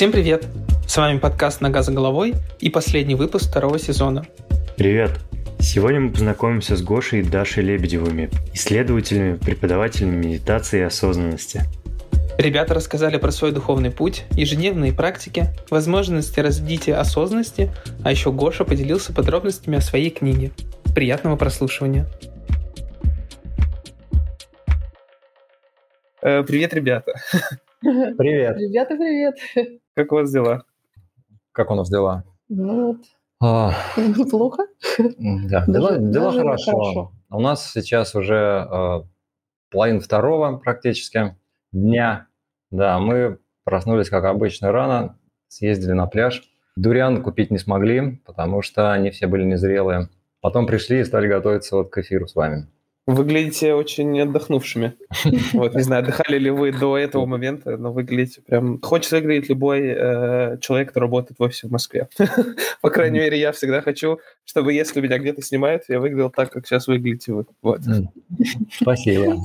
Всем привет! С вами подкаст «Нога за головой» и последний выпуск второго сезона. Привет! Сегодня мы познакомимся с Гошей и Дашей Лебедевыми, исследователями, преподавателями медитации и осознанности. Ребята рассказали про свой духовный путь, ежедневные практики, возможности развития осознанности, а еще Гоша поделился подробностями о своей книге. Приятного прослушивания! Э, привет, ребята! Привет! Ребята, привет! Как у вас дела? Как у нас дела? Ну вот, А, неплохо. да, дела, Даже- дела даже хорошо. хорошо. У нас сейчас уже э, половина второго практически дня. Да, мы проснулись, как обычно, рано, съездили на пляж. Дуриан купить не смогли, потому что они все были незрелые. Потом пришли и стали готовиться вот к эфиру с вами. Выглядите очень отдохнувшими. Вот, не знаю, отдыхали ли вы до этого момента, но выглядите прям... Хочет выглядеть любой э, человек, кто работает в офисе в Москве. По крайней мере, я всегда хочу, чтобы если меня где-то снимают, я выглядел так, как сейчас выглядите вы. Вот. Спасибо.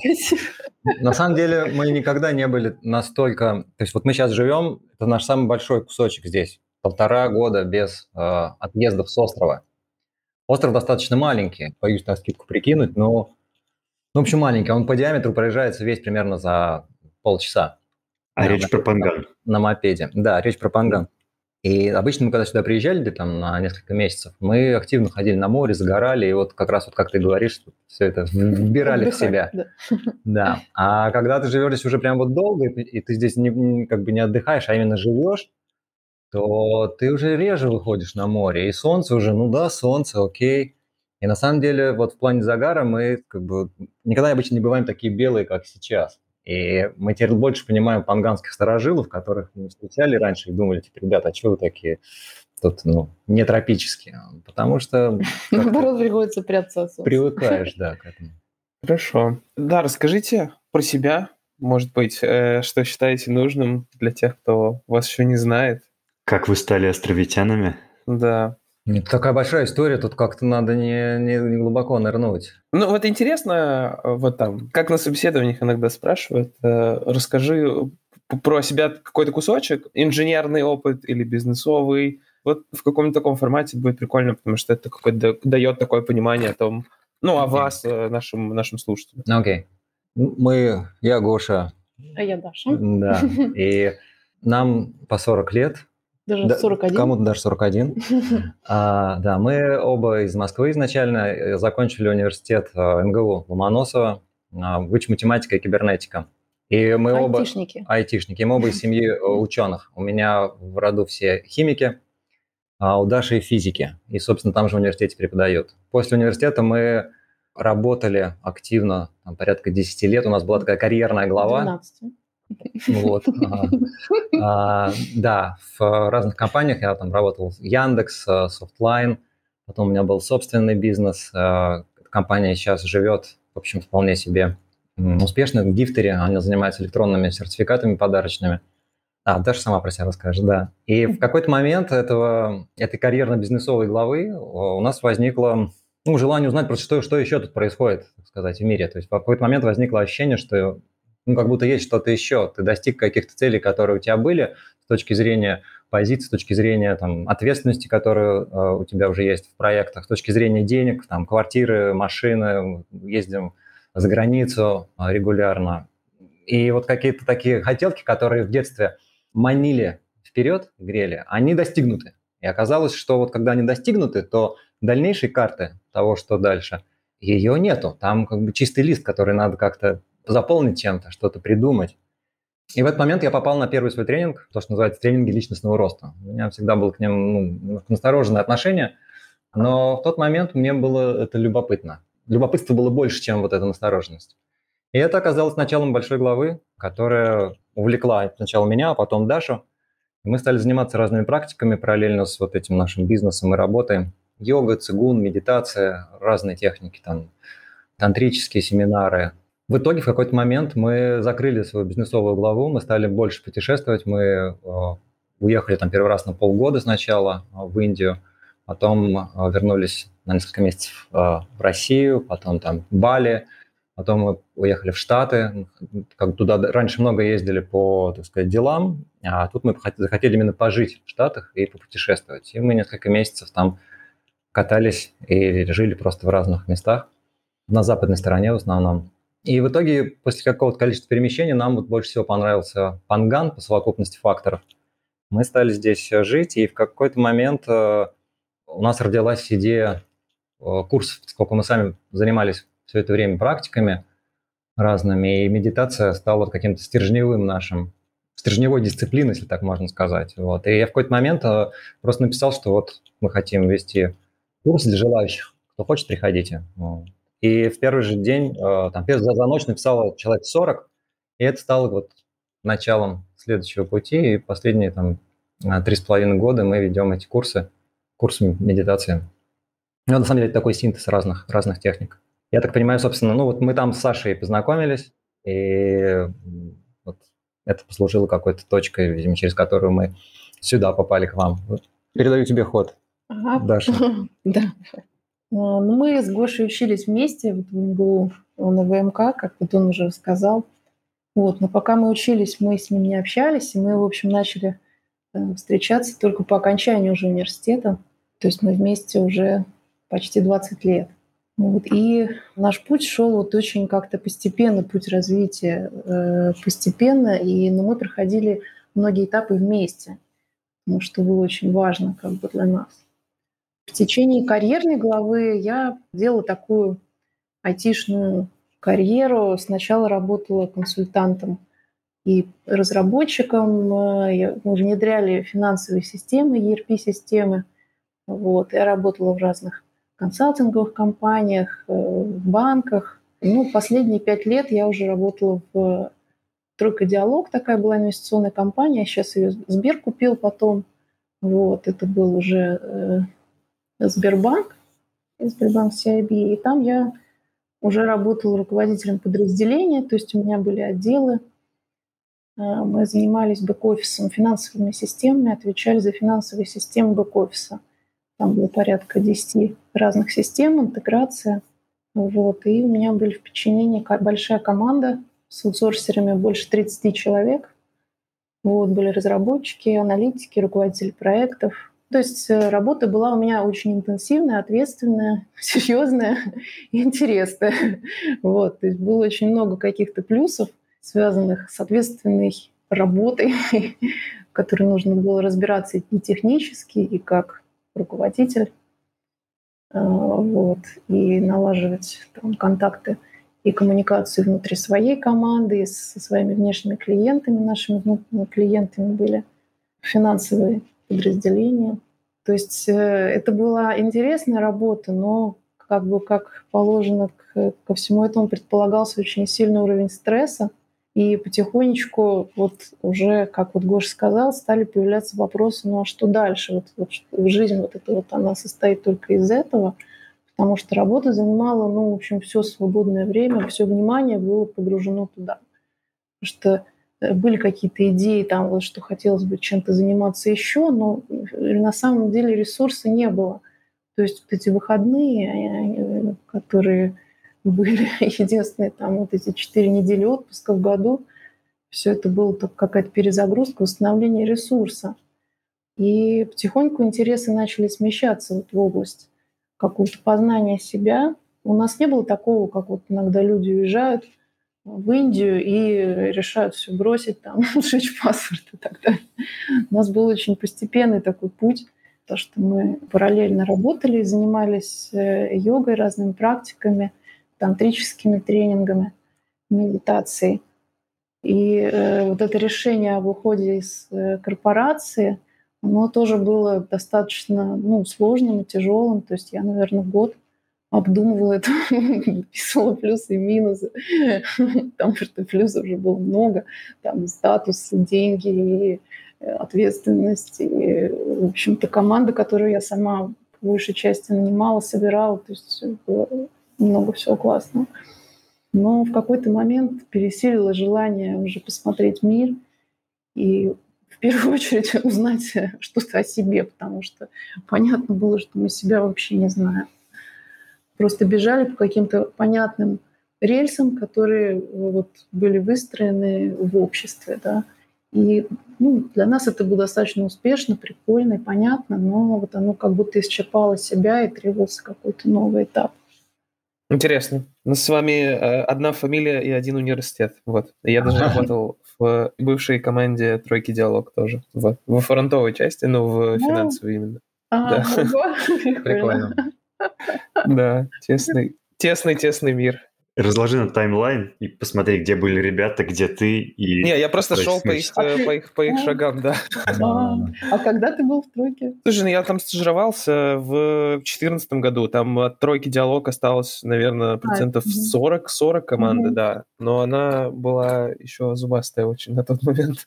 На самом деле мы никогда не были настолько... То есть вот мы сейчас живем, это наш самый большой кусочек здесь. Полтора года без э, отъездов с острова. Остров достаточно маленький, боюсь на скидку прикинуть, но... Ну, в общем, маленький. Он по диаметру проезжается весь примерно за полчаса А Да, речь да. про Панган. на мопеде. Да, речь про Панган. И обычно мы, когда сюда приезжали, где там на несколько месяцев, мы активно ходили на море, загорали, и вот как раз вот как ты говоришь, все это вбирали в себя. Да. Да. А когда ты живешь здесь уже прям вот долго, и ты здесь не- как бы не отдыхаешь, а именно живешь, то ты уже реже выходишь на море. И солнце уже, ну да, солнце, окей. И на самом деле вот в плане загара мы как бы никогда обычно не бываем такие белые, как сейчас. И мы теперь больше понимаем панганских старожилов, которых мы встречали раньше и думали, типа, ребята, а что вы такие тут, ну, не тропические? Потому что Наоборот, приходится прятаться привыкаешь, да, к этому. Хорошо. Да, расскажите про себя, может быть, э, что считаете нужным для тех, кто вас еще не знает. Как вы стали островитянами? Да. Это такая большая история, тут как-то надо не, не- не глубоко нырнуть. Ну, вот интересно, э, вот там, как на собеседованиях иногда спрашивают, э, расскажи п- про себя какой-то кусочек, инженерный опыт или бизнесовый. Вот в каком-то таком формате будет прикольно, потому что это какое-то дает такое понимание о том, ну, о вас, э, нашим, нашим слушателям. Окей. Мы, я Гоша, А я Даша. да, и нам по 40 лет. Даже Да, 41. Кому-то даже 41. А, да, мы оба из Москвы изначально, э, закончили университет э, МГУ Ломоносова, а, вуч математика и кибернетика. И мы оба... Айтишники. айтишники. Мы оба из семьи э, ученых. У меня в роду все химики, а у Даши физики. И, собственно, там же в университете преподают. После университета мы работали активно, там, порядка 10 лет. У нас была такая карьерная глава. 12. Вот. А, Да, в разных компаниях я там работал. Яндекс, э, Софтлайн. Потом у меня был собственный бизнес. Э, Компания сейчас живет, в общем, вполне себе успешно Giftery. Она занимается электронными сертификатами подарочными. А, Даша сама про себя расскажет, да. И в какой-то момент этого, этой карьерно-бизнесовой главы у нас возникло ну, желание узнать просто, что, что еще тут происходит, так сказать, в мире. То есть в какой-то момент возникло ощущение, что ну, как будто есть что-то еще. Ты достиг каких-то целей, которые у тебя были с точки зрения позиции, с точки зрения там, ответственности, которая э, у тебя уже есть в проектах, с точки зрения денег, там, квартиры, машины, ездим за границу э, регулярно. И вот какие-то такие хотелки, которые в детстве манили вперед, грели, они достигнуты. И оказалось, что вот когда они достигнуты, то дальнейшей карты того, что дальше, ее нету. Там как бы чистый лист, который надо как-то заполнить чем-то, что-то придумать. И в этот момент я попал на первый свой тренинг, то, что называется тренинги личностного роста. У меня всегда было к ним ну, настороженное отношение, но в тот момент мне было это любопытно. Любопытство было больше, чем вот эта настороженность. И это оказалось началом большой главы, которая увлекла сначала меня, а потом Дашу. И мы стали заниматься разными практиками параллельно с вот этим нашим бизнесом и работой. Йога, цигун, медитация, разные техники, там, тантрические семинары. В итоге в какой-то момент мы закрыли свою бизнесовую главу, мы стали больше путешествовать, мы э, уехали там первый раз на полгода сначала э, в Индию, потом э, вернулись на несколько месяцев в Россию, потом там Бали, Потом мы уехали в Штаты, как туда раньше много ездили по, так сказать, делам, а тут мы захотели именно пожить в Штатах и попутешествовать. И мы несколько месяцев там катались и жили просто в разных местах, на западной стороне в основном. И в итоге, после какого-то количества перемещений, нам вот больше всего понравился Панган по совокупности факторов. Мы стали здесь жить, и в какой-то момент э, у нас родилась идея э, курсов, сколько мы сами занимались все это время практиками разными, и медитация стала каким-то стержневым нашим, стержневой дисциплиной, если так можно сказать. Вот. И я в какой-то момент э, просто написал, что вот мы хотим вести курс для желающих. Кто хочет, приходите. И в первый же день, э, там, за, за ночь написал человек 40, и это стало вот началом следующего пути. И последние там три с половиной года мы ведем эти курсы, курсы медитации. Ну, на самом деле, это такой синтез разных, разных техник. Я так понимаю, собственно, ну вот мы там с Сашей познакомились, и вот это послужило какой-то точкой, видимо, через которую мы сюда попали к вам. Передаю тебе ход, ага. Даша. Да. Ну, мы с Гошей учились вместе в МГУ на ВМК, как вот он уже сказал. Вот, но пока мы учились, мы с ним не общались, и мы, в общем, начали э, встречаться только по окончанию уже университета. То есть мы вместе уже почти 20 лет. Вот. И наш путь шел вот очень как-то постепенно, путь развития э, постепенно, и, но мы проходили многие этапы вместе, что было очень важно как бы для нас. В течение карьерной главы я делала такую айтишную карьеру. Сначала работала консультантом и разработчиком. Мы внедряли финансовые системы, ERP-системы. Вот. Я работала в разных консалтинговых компаниях, э, в банках. Ну, последние пять лет я уже работала в Тройка Диалог, такая была инвестиционная компания. Сейчас ее Сбер купил потом. Вот, это был уже э, Сбербанк, Сбербанк CIB. И там я уже работала руководителем подразделения, то есть у меня были отделы. Э, мы занимались бэк-офисом, финансовыми системами, отвечали за финансовые системы бэк-офиса. Там было порядка 10 разных систем, интеграция. Вот. И у меня были в подчинении большая команда с аутсорсерами, больше 30 человек. Вот, были разработчики, аналитики, руководители проектов. То есть э, работа была у меня очень интенсивная, ответственная, серьезная и интересная. Вот, то есть было очень много каких-то плюсов, связанных с ответственной работой, в которой нужно было разбираться и технически, и как руководитель, э, вот, и налаживать там, контакты и коммуникацию внутри своей команды, и со своими внешними клиентами, нашими внутренними клиентами были финансовые подразделения. То есть э, это была интересная работа, но как бы как положено к, ко всему этому предполагался очень сильный уровень стресса, и потихонечку вот уже, как вот Гоша сказал, стали появляться вопросы, ну а что дальше? Вот, вот жизнь вот эта вот, она состоит только из этого, потому что работа занимала, ну, в общем, все свободное время, все внимание было погружено туда. Потому что были какие-то идеи, там, вот, что хотелось бы чем-то заниматься еще, но на самом деле ресурса не было. То есть вот эти выходные, которые были единственные там вот эти четыре недели отпуска в году. Все это было только какая-то перезагрузка, восстановление ресурса. И потихоньку интересы начали смещаться вот в область какого-то познания себя. У нас не было такого, как вот иногда люди уезжают в Индию и решают все бросить, там, сжечь паспорт и так далее. У нас был очень постепенный такой путь, то, что мы параллельно работали, занимались э, йогой, разными практиками – тантрическими тренингами, медитацией. И э, вот это решение об уходе из э, корпорации, оно тоже было достаточно ну, сложным и тяжелым. То есть я, наверное, год обдумывала это, писала плюсы и минусы, потому что плюсов уже было много, там статус, деньги э, ответственность, и, в общем-то, команда, которую я сама по большей части нанимала, собирала, то есть было много всего классного. Но в какой-то момент пересилило желание уже посмотреть мир и в первую очередь узнать что-то о себе, потому что понятно было, что мы себя вообще не знаем. Просто бежали по каким-то понятным рельсам, которые вот были выстроены в обществе, да. И ну, для нас это было достаточно успешно, прикольно и понятно, но вот оно как будто исчерпало себя и требовался какой-то новый этап. Интересно. У нас с вами э, одна фамилия и один университет. Вот. Я даже работал в бывшей команде «Тройки диалог» тоже. Вот. Во фронтовой части, но в финансовой именно. А, Да. Прикольно. Да, тесный, тесный, тесный мир. Разложи на таймлайн и посмотри, где были ребята, где ты. И Не, я просто шел по их, А ты- э, по их, по их А. шагам, да. А, а когда ты был в тройке? Слушай, ну я там стажировался в 2014 году. Там от тройки диалог осталось, наверное, процентов мгм. 40, 40 команды, да. Но она была еще зубастая очень на тот момент.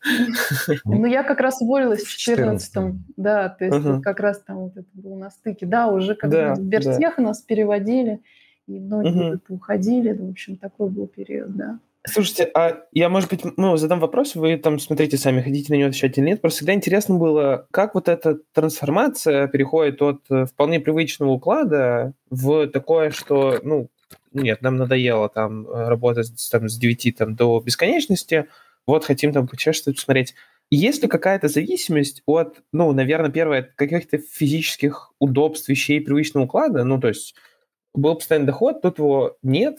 Ну, я как раз уволилась в В 14-м. 14 Да, то есть как раз там вот это было на стыке. Да, уже как бы в Сбертех нас переводили, и многие это уходили. В общем, такой был период, да. Слушайте, а я, может быть, ну, задам вопрос, вы там смотрите сами, хотите на него отвечать или нет. Просто всегда интересно было, как вот эта трансформация переходит от э, вполне привычного уклада в такое, что, ну, нет, нам надоело там э, работать там, с 9 там, до бесконечности, вот хотим там почувствовать, посмотреть. Есть ли какая-то зависимость от, ну, наверное, первое, каких-то физических удобств, вещей привычного уклада? Ну, то есть был постоянный доход, тут его нет,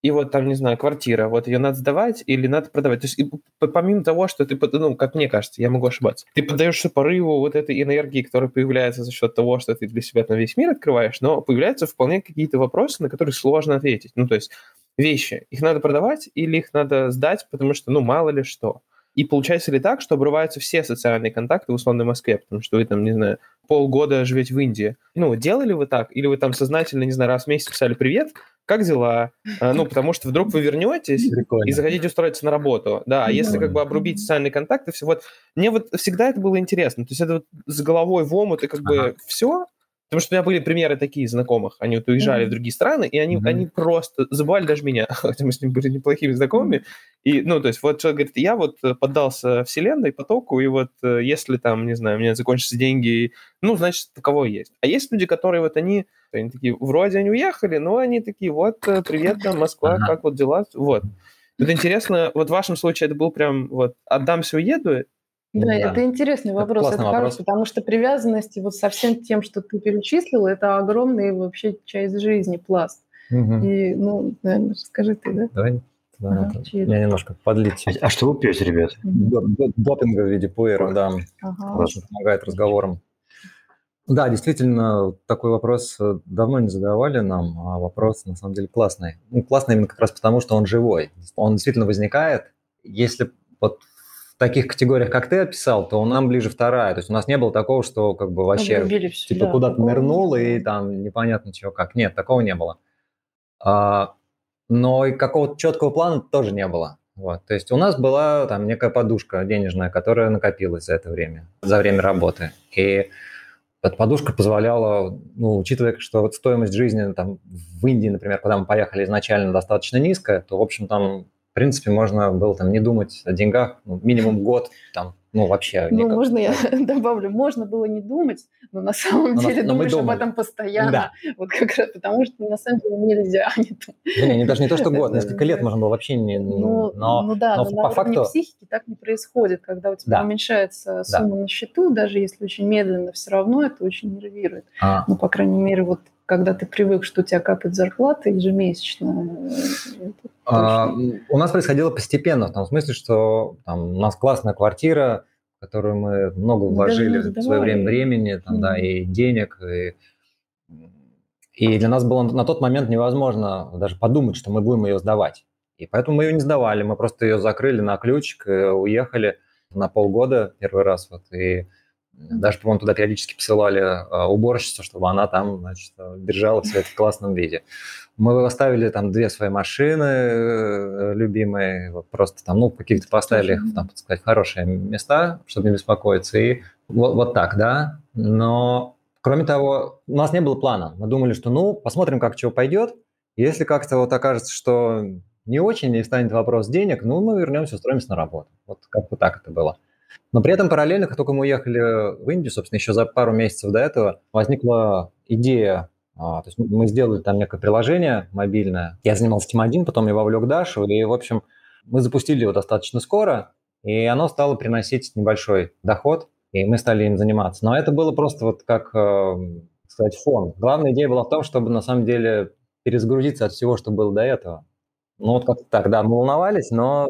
и вот там, не знаю, квартира, вот ее надо сдавать или надо продавать. То есть и помимо того, что ты, ну, как мне кажется, я могу ошибаться, ты поддаешься порыву вот этой энергии, которая появляется за счет того, что ты для себя там весь мир открываешь, но появляются вполне какие-то вопросы, на которые сложно ответить. Ну, то есть вещи, их надо продавать или их надо сдать, потому что, ну, мало ли что. И получается ли так, что обрываются все социальные контакты в условной Москве, потому что вы там, не знаю, полгода живете в Индии. Ну, делали вы так? Или вы там сознательно, не знаю, раз в месяц писали «Привет, как дела?» А, Ну, потому что вдруг вы вернетесь Прикольно. и захотите устроиться на работу. Да, а если как бы обрубить социальные контакты, все вот... Мне вот всегда это было интересно. То есть это вот с головой в омут и как бы Ага. все, Потому что у меня были примеры такие знакомых. Они вот уезжали Мгм. в другие страны, и они, Мгм. они просто забывали даже меня, хотя мы с ним были неплохими знакомыми. И, ну, то есть вот человек говорит, я вот э, поддался вселенной, потоку, и вот э, если там, не знаю, у меня закончатся деньги, ну, значит, таково есть. А есть люди, которые вот они, они такие, вроде они уехали, но они такие, вот, э, привет, там, Москва, Ага. как вот дела? Вот. Вот интересно, вот в вашем случае это был прям вот отдамся, уеду, Да, Да. это интересный Это вопрос. Это хорошо, вопрос. потому что привязанности вот со всем тем, что ты перечислила, это огромный вообще часть жизни, пласт. Мгм. И, ну, наверное, скажи ты, да? Давай туда Ага, надо меня немножко подлить. А, а что вы пьете, ребят? Доп- доп- Допинга в виде пуэра, да, Ага. очень помогает разговорам. Да, действительно, такой вопрос э, давно не задавали нам, а вопрос на самом деле классный. Ну, классный именно как раз потому, что он живой. Он действительно возникает. Если вот таких категориях, как ты описал, то нам ближе вторая. То есть у нас не было такого, что как бы вообще Обрубили всё, типа да, куда-то нырнул и там непонятно чего как. Нет, такого не было. А, но и какого-то четкого плана тоже не было. Вот. То есть у нас была там некая подушка денежная, которая накопилась за это время, за время работы. И эта подушка позволяла, ну, учитывая, что вот стоимость жизни там в Индии, например, когда мы поехали изначально достаточно низкая, то, в общем, там, принципе, можно было там не думать о деньгах ну, минимум год, там, ну, вообще. Ну, никак. можно я добавлю, можно было не думать, но на самом Но деле но думаешь об этом постоянно. Да. Вот как раз потому, что на самом деле нельзя. а не. Да не, не, даже не то, что год, Да, несколько да, лет да. можно было вообще не... Ну, но, ну да, но но, по на уровне факту- психики так не происходит, когда у тебя Да. уменьшается сумма на счету, даже если очень медленно, все равно это очень нервирует. а, Ну, по крайней мере, вот когда ты привык, что у тебя капает зарплата ежемесячно, А, у нас происходило постепенно, в том смысле, что там, у нас классная квартира, в которую мы много вложили в свое время времени, там, да, Мгм. и денег, и, и для нас было на тот момент невозможно даже подумать, что мы будем ее сдавать. И поэтому мы ее не сдавали, мы просто ее закрыли на ключик, уехали на полгода первый раз, вот, и даже, по-моему, туда периодически посылали а, уборщицу, чтобы она там, значит, держала все это в классном виде. Мы оставили там две свои машины э, любимые, вот просто там, ну, каких-то поставили их, там, так сказать, хорошие места, чтобы не беспокоиться. И вот, вот так, да. Но, кроме того, у нас не было плана. Мы думали, что, ну, посмотрим, как чего пойдет. Если как-то вот окажется, что не очень, и станет вопрос денег, ну, мы вернемся, устроимся на работу. Вот как бы так это было. Но при этом параллельно, как только мы уехали в Индию, собственно, еще за пару месяцев до этого возникла идея А, то есть мы сделали там некое приложение мобильное. Я занимался тем один, потом я вовлек Дашу, и, в общем, мы запустили его достаточно скоро, и оно стало приносить небольшой доход, и мы стали им заниматься. Но это было просто вот как, э, сказать, фон. Главная идея была в том, чтобы на самом деле перезагрузиться от всего, что было до этого. Ну вот как так, да, мы волновались, но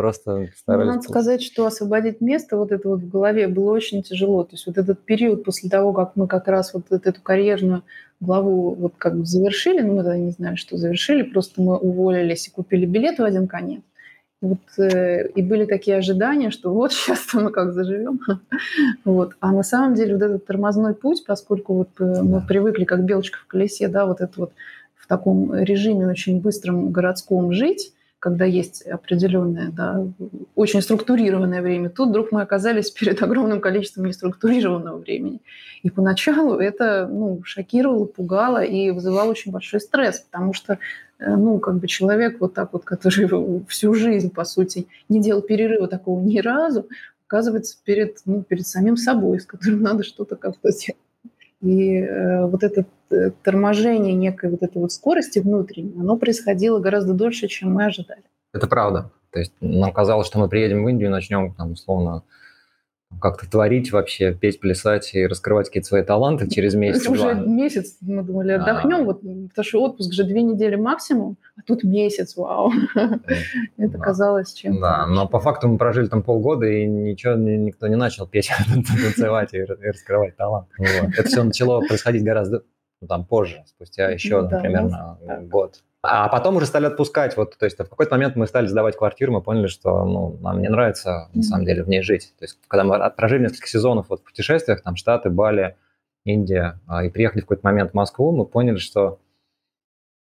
просто Ну, старались... надо сказать, что освободить место вот это вот в голове было очень тяжело. То есть вот этот период после того, как мы как раз вот эту карьерную главу вот как бы завершили, ну мы тогда не знали, что завершили, просто мы уволились и купили билет в один конец. И Вот, э, и были такие ожидания, что вот сейчас мы как заживем. Вот. А на самом деле вот этот тормозной путь, поскольку вот э, мы Да. привыкли как белочка в колесе, да, вот это вот в таком режиме очень быстром городском жить, когда есть определенное, да, очень структурированное время, тут вдруг мы оказались перед огромным количеством неструктурированного времени. И поначалу это ну, шокировало, пугало и вызывало очень большой стресс, потому что э, ну, как бы человек вот так вот, который всю жизнь, по сути, не делал перерыва такого ни разу, оказывается перед, ну, перед самим собой, с которым надо что-то как-то делать. И э, вот это э, торможение некой вот этой вот скорости внутренней, оно происходило гораздо дольше, чем мы ожидали. Это правда. То есть нам казалось, что мы приедем в Индию и начнем там условно как-то творить вообще, петь, плясать и раскрывать какие-то свои таланты через месяц. Уже месяц, мы думали, отдохнем, А. вот, потому что отпуск же две недели максимум, а тут месяц, вау. Это казалось чем-то. Да, но по факту мы прожили там полгода, и ничего ни- никто не начал петь, танцевать и раскрывать талант. Это все начало происходить гораздо ну, там позже, спустя еще примерно так. год. А потом уже стали отпускать. Вот, то есть в какой-то момент мы стали сдавать квартиру, мы поняли, что ну, нам не нравится на самом деле в ней жить. То есть когда мы прожили несколько сезонов вот, в путешествиях, там Штаты, Бали, Индия, а, и приехали в какой-то момент в Москву, мы поняли, что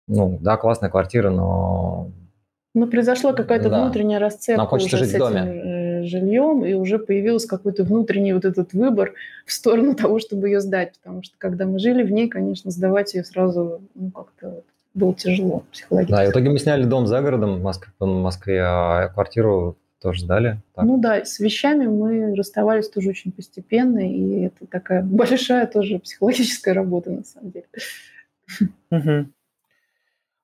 ну, да, классная квартира, но Ну, произошла какая-то Да. внутренняя расцепка Нам хочется жить с в доме. этим э, жильем, и уже появился какой-то внутренний вот этот выбор в сторону того, чтобы ее сдать. Потому что когда мы жили в ней, конечно, сдавать ее сразу ну, как-то было тяжело психологически. Да, и в итоге мы сняли дом за городом в Москве, в Москве а квартиру тоже сдали. Так. Ну да, с вещами мы расставались тоже очень постепенно, и это такая большая тоже психологическая работа на самом деле. Мгм.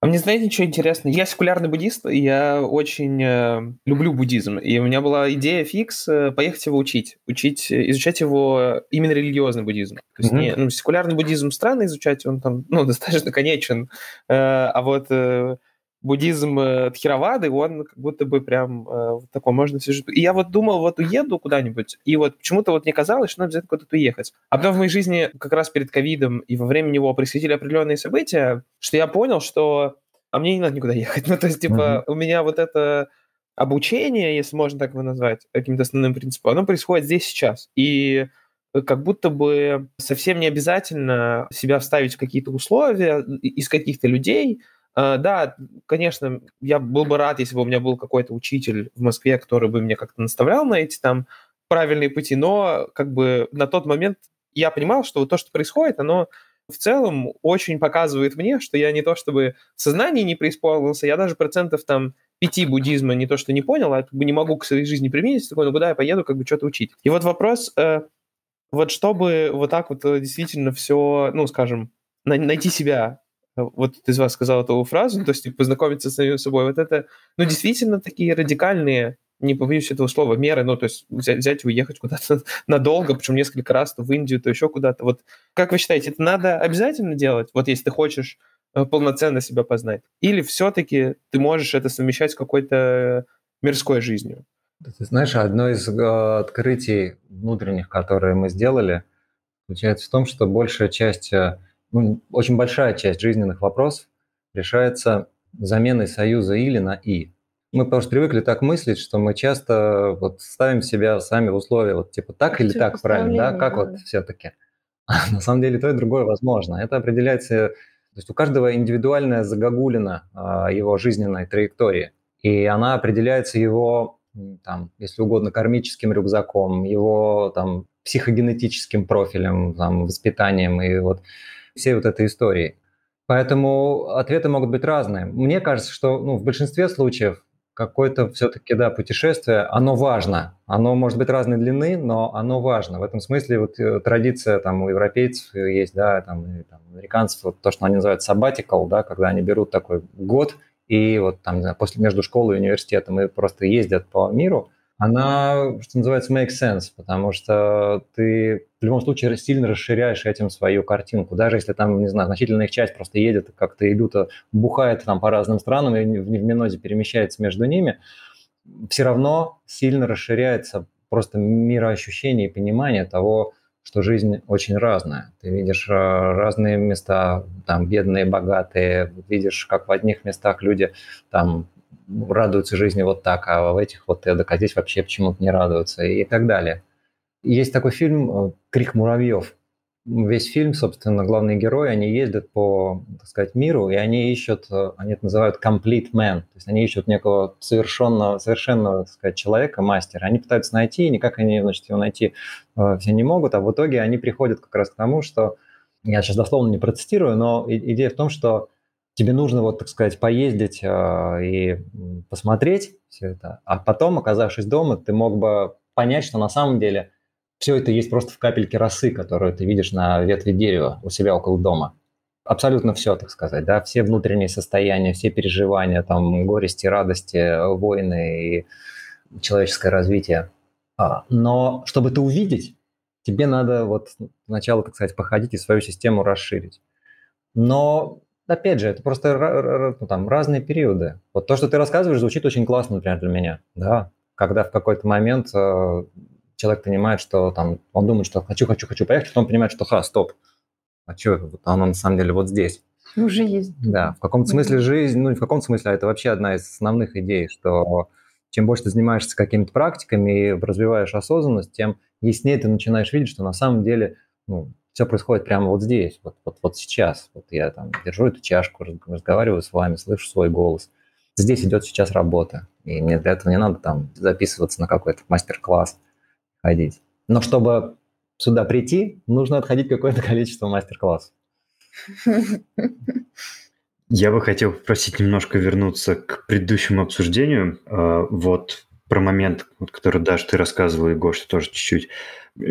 А мне, знаете, что интересно? Я секулярный буддист, и я очень э, люблю буддизм. И у меня была идея фикс э, поехать его учить. Учить, э, изучать его именно религиозный буддизм. То есть Мгм. не, ну, секулярный буддизм странно изучать, он там, ну, достаточно конечен. Э, а вот э, буддизм э, Тхировады, он как будто бы прям э, в таком можно все жить. И я вот думал, вот уеду куда-нибудь, и вот почему-то вот мне казалось, что надо обязательно куда-то уехать. А потом в моей жизни как раз перед ковидом и во время него происходили определенные события, что я понял, что а мне не надо никуда ехать. Ну, то есть, типа, у меня вот это обучение, если можно так его назвать, каким-то основным принципом, оно происходит здесь сейчас. И как будто бы совсем не обязательно себя вставить в какие-то условия из каких-то людей, да, конечно, я был бы рад, если бы у меня был какой-то учитель в Москве, который бы мне как-то наставлял на эти там правильные пути, но как бы на тот момент я понимал, что вот то, что происходит, оно в целом очень показывает мне, что я не то чтобы в сознании не преисполнился, я даже процентов там пяти буддизма не то что не понял, а как бы не могу к своей жизни применить, такой, ну куда я поеду, как бы что-то учить. И вот вопрос, э, вот чтобы вот так вот действительно все, ну, скажем, найти себя вот из вас сказал эту фразу, то есть типа, познакомиться с самим собой, вот это, ну, действительно такие радикальные, не побоюсь этого слова, меры, ну, то есть взять, и уехать куда-то надолго, причем несколько раз, то в Индию, то еще куда-то. Вот как вы считаете, это надо обязательно делать, вот если ты хочешь полноценно себя познать? Или все-таки ты можешь это совмещать с какой-то мирской жизнью? Ты знаешь, одно из э, открытий внутренних, которые мы сделали, заключается в том, что большая часть ну, очень большая часть жизненных вопросов решается заменой союза «или» на «и». Мы просто привыкли так мыслить, что мы часто вот ставим себя сами в условия, вот типа так или так правильно, да, как да. вот все-таки. А на самом деле то и другое возможно. Это определяется, то есть у каждого индивидуальная загогулина а, его жизненной траектории, и она определяется его, там, если угодно, кармическим рюкзаком, его там психогенетическим профилем, там, воспитанием и вот всей вот этой истории. Поэтому ответы могут быть разные. Мне кажется, что ну, в большинстве случаев, какое-то все-таки, да, путешествие, оно важно. Оно может быть разной длины, но оно важно. В этом смысле вот э, традиция там у европейцев есть, да, там, и, там американцев, вот то, что они называют sabbatical, да, когда они берут такой год и вот там, не знаю, после между школой и университетом и просто ездят по миру – она, что называется, makes sense, потому что ты в любом случае сильно расширяешь этим свою картинку. Даже если там, не знаю, значительная их часть просто едет, как-то идут, бухает там по разным странам и в Минозе перемещается между ними, все равно сильно расширяется просто мироощущение и понимание того, что жизнь очень разная. Ты видишь э, разные места, там бедные, богатые, видишь, как в одних местах люди там радуются жизни вот так, а в этих вот эдак, а здесь вообще почему-то не радуются и так далее. Есть такой фильм э, «Крик муравьев». Весь фильм, собственно, главные герои, они ездят по, так сказать, миру, и они ищут, э, они это называют complete man, то есть они ищут некого совершенного, совершенного, так сказать, человека, мастера. Они пытаются найти, и никак они, значит, его найти э, все не могут, а в итоге они приходят как раз к тому, что, я сейчас дословно не процитирую, но идея в том, что тебе нужно, вот, так сказать, поездить э, и посмотреть все это, а потом, оказавшись дома, ты мог бы понять, что на самом деле все это есть просто в капельке росы, которую ты видишь на ветви дерева у себя около дома. Абсолютно все, так сказать, да, все внутренние состояния, все переживания, там, горести, радости, войны и человеческое развитие. А, но чтобы это увидеть, тебе надо вот сначала, так сказать, походить и свою систему расширить. Но опять же, это просто ну, там, разные периоды. Вот то, что ты рассказываешь, звучит очень классно, например, для меня. Да, когда в какой-то момент э, человек понимает, что там, он думает, что хочу, хочу, хочу поехать, потом понимает, что ха, стоп, а что, вот оно на самом деле вот здесь. Уже есть. Да, в каком-то смысле жизнь, ну, не в каком смысле, а это вообще одна из основных идей, что чем больше ты занимаешься какими-то практиками и развиваешь осознанность, тем яснее ты начинаешь видеть, что на самом деле ну, все происходит прямо вот здесь, вот, вот, вот сейчас. Вот я там держу эту чашку, разговариваю с вами, слышу свой голос. Здесь идет сейчас работа. И мне для этого не надо там записываться на какой-то мастер-класс, ходить. Но чтобы сюда прийти, нужно отходить какое-то количество мастер-классов. Я бы хотел попросить немножко вернуться к предыдущему обсуждению. А, вот про момент, который даже ты рассказывал, и Гоша тоже чуть-чуть.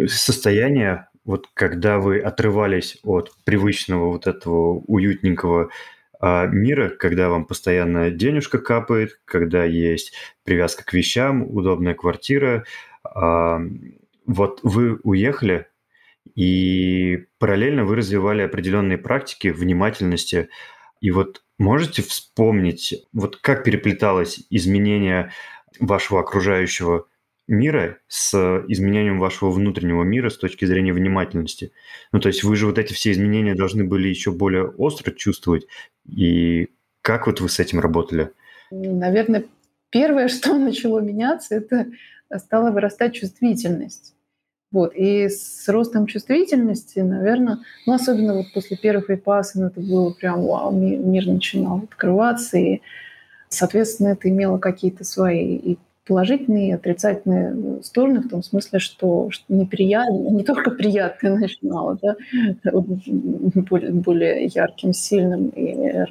Состояние вот когда вы отрывались от привычного вот этого уютненького а, мира, когда вам постоянно денежка капает, когда есть привязка к вещам, удобная квартира, а, вот вы уехали, и параллельно вы развивали определенные практики внимательности. И вот можете вспомнить, вот как переплеталось изменение вашего окружающего мира с изменением вашего внутреннего мира с точки зрения внимательности. Ну, то есть вы же вот эти все изменения должны были еще более остро чувствовать. И как вот вы с этим работали? Наверное, первое, что начало меняться, это стала вырастать чувствительность. Вот. И с ростом чувствительности, наверное, ну, особенно вот после первых випасан, это было прям вау, мир начинал открываться, и, соответственно, это имело какие-то свои и положительные и отрицательные стороны, в том смысле, что, неприятно, не только приятное начинало, да, более, более ярким, сильным и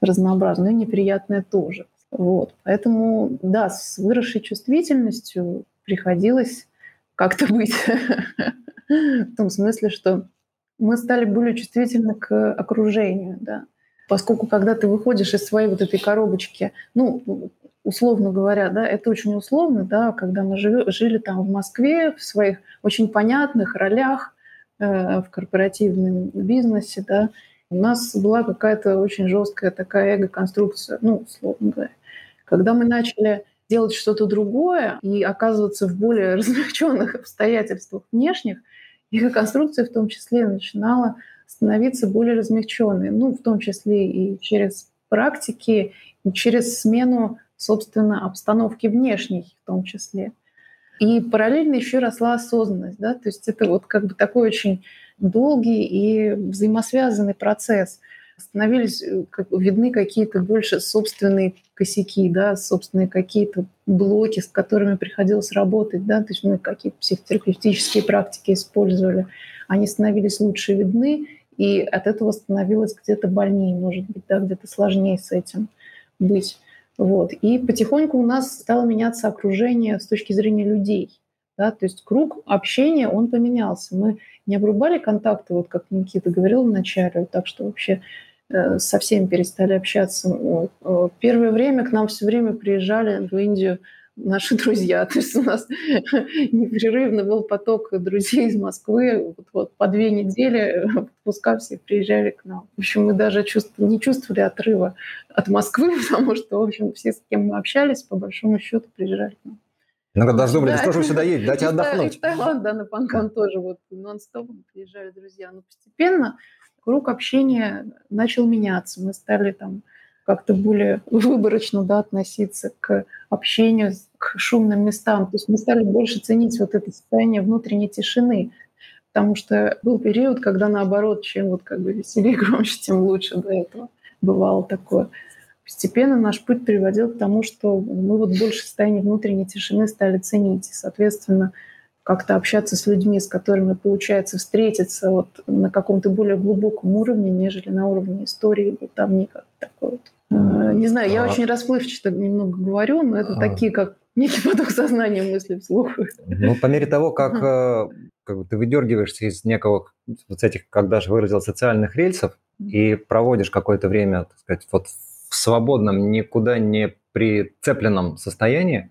разнообразным, но и неприятное тоже. Вот. Поэтому, да, с выросшей чувствительностью приходилось как-то быть. В том смысле, что мы стали более чувствительны к окружению, да. Поскольку когда ты выходишь из своей вот этой коробочки, ну, условно говоря, да, это очень условно, да, когда мы жили, жили там в Москве в своих очень понятных ролях э, в корпоративном бизнесе, да, у нас была какая-то очень жесткая такая эго-конструкция, ну, условно говоря. Когда мы начали делать что-то другое и оказываться в более размягченных обстоятельствах внешних, эго-конструкция в том числе начинала становиться более размягченной, ну, в том числе и через практики, и через смену собственно, обстановки внешней в том числе. И параллельно еще росла осознанность, да, то есть это вот как бы такой очень долгий и взаимосвязанный процесс. Становились э, как, видны какие-то больше собственные косяки, да, собственные какие-то блоки, с которыми приходилось работать, да, то есть мы какие-то психотерапевтические практики использовали, они становились лучше видны, и от этого становилось где-то больнее, может быть, да, где-то сложнее с этим быть. Вот. И потихоньку у нас стало меняться окружение с точки зрения людей. Да? То есть круг общения, он поменялся. Мы не обрубали контакты, вот как Никита говорил вначале, так что вообще э, со всеми перестали общаться. Э, первое время к нам все время приезжали в Индию наши друзья. То есть у нас непрерывно был поток друзей из Москвы. Вот, вот по две недели в отпуска все приезжали к нам. В общем, мы даже чувств, не чувствовали отрыва от Москвы, потому что, в общем, все, с кем мы общались, по большому счету, приезжали к нам. Иногда даже думали, да. что же вы сюда едете, дайте отдохнуть. И в Таиланд, да, на Панкан тоже вот нон-стопом приезжали друзья. Но постепенно круг общения начал меняться. Мы стали там как-то более выборочно да, относиться к общению, к шумным местам. То есть мы стали больше ценить вот это состояние внутренней тишины. Потому что был период, когда наоборот, чем вот как бы веселее, громче, тем лучше до этого бывало такое постепенно наш путь приводил к тому, что мы вот больше состояние внутренней тишины стали ценить. И, соответственно, как-то общаться с людьми, с которыми получается встретиться вот на каком-то более глубоком уровне, нежели на уровне истории, вот там никак такой вот. Э, не знаю, я а... очень расплывчато немного говорю, но это а... такие, как некий поток сознания мысли вслух. Ну, по мере того, как, э, как бы ты выдергиваешься из некого, вот этих, как даже выразил, социальных рельсов, и проводишь какое-то время, так сказать, вот в свободном, никуда не прицепленном состоянии,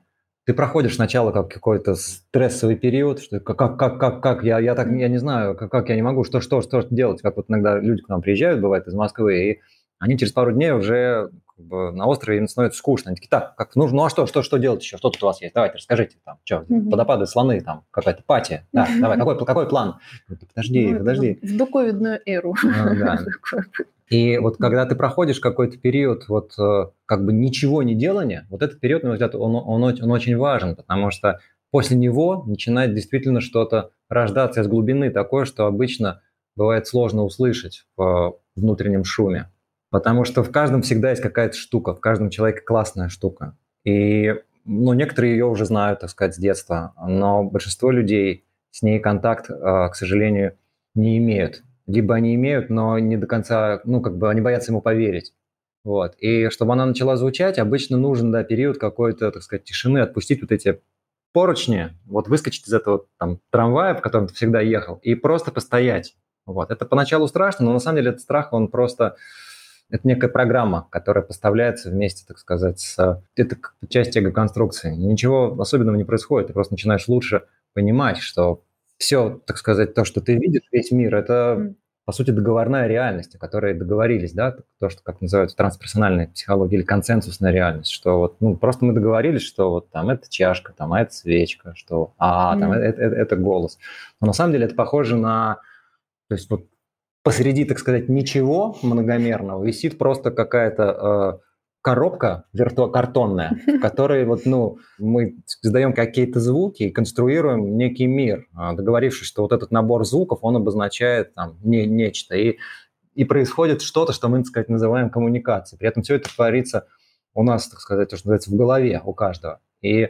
ты проходишь сначала как какой-то стрессовый период, что как, как, как, как, как я, я так, я не знаю, как, как я не могу, что, что, что делать, как вот иногда люди к нам приезжают, бывает, из Москвы, и они через пару дней уже как бы, на острове им становится скучно. Они такие, так, как, ну, ну а что, что, что делать еще? Что тут у вас есть? Давайте, расскажите, там, что, mm-hmm. водопады, слоны, там, какая-то пати. Да, давай, какой, какой план? Подожди, ну, подожди. В доковидную эру. Ну, да. И вот когда ты проходишь какой-то период вот э, как бы ничего не делания, вот этот период, на мой взгляд, он, он, он очень важен, потому что после него начинает действительно что-то рождаться из глубины, такое, что обычно бывает сложно услышать в внутреннем шуме. Потому что в каждом всегда есть какая-то штука, в каждом человеке классная штука. И ну, некоторые ее уже знают, так сказать, с детства, но большинство людей с ней контакт, э, к сожалению, не имеют либо они имеют, но не до конца, ну, как бы они боятся ему поверить. Вот. И чтобы она начала звучать, обычно нужен, да, период какой-то, так сказать, тишины, отпустить вот эти поручни, вот выскочить из этого там трамвая, в котором ты всегда ехал, и просто постоять. Вот. Это поначалу страшно, но на самом деле этот страх, он просто... Это некая программа, которая поставляется вместе, так сказать, с... Это часть эго-конструкции. Ничего особенного не происходит. Ты просто начинаешь лучше понимать, что все, так сказать, то, что ты видишь, весь мир, это, по сути, договорная реальность, о которой договорились, да, то, что, как называют, трансперсональная психология или консенсусная реальность, что вот, ну, просто мы договорились, что вот там это чашка, там, а это свечка, что, а, там, mm. это, это, это голос. Но на самом деле это похоже на, то есть вот посреди, так сказать, ничего многомерного висит просто какая-то э, коробка виртуокартонная, в которой вот, ну, мы создаем какие-то звуки и конструируем некий мир, а, договорившись, что вот этот набор звуков, он обозначает там не, нечто. И, и происходит что-то, что мы, так сказать, называем коммуникацией. При этом все это творится у нас, так сказать, то, что называется, в голове у каждого. И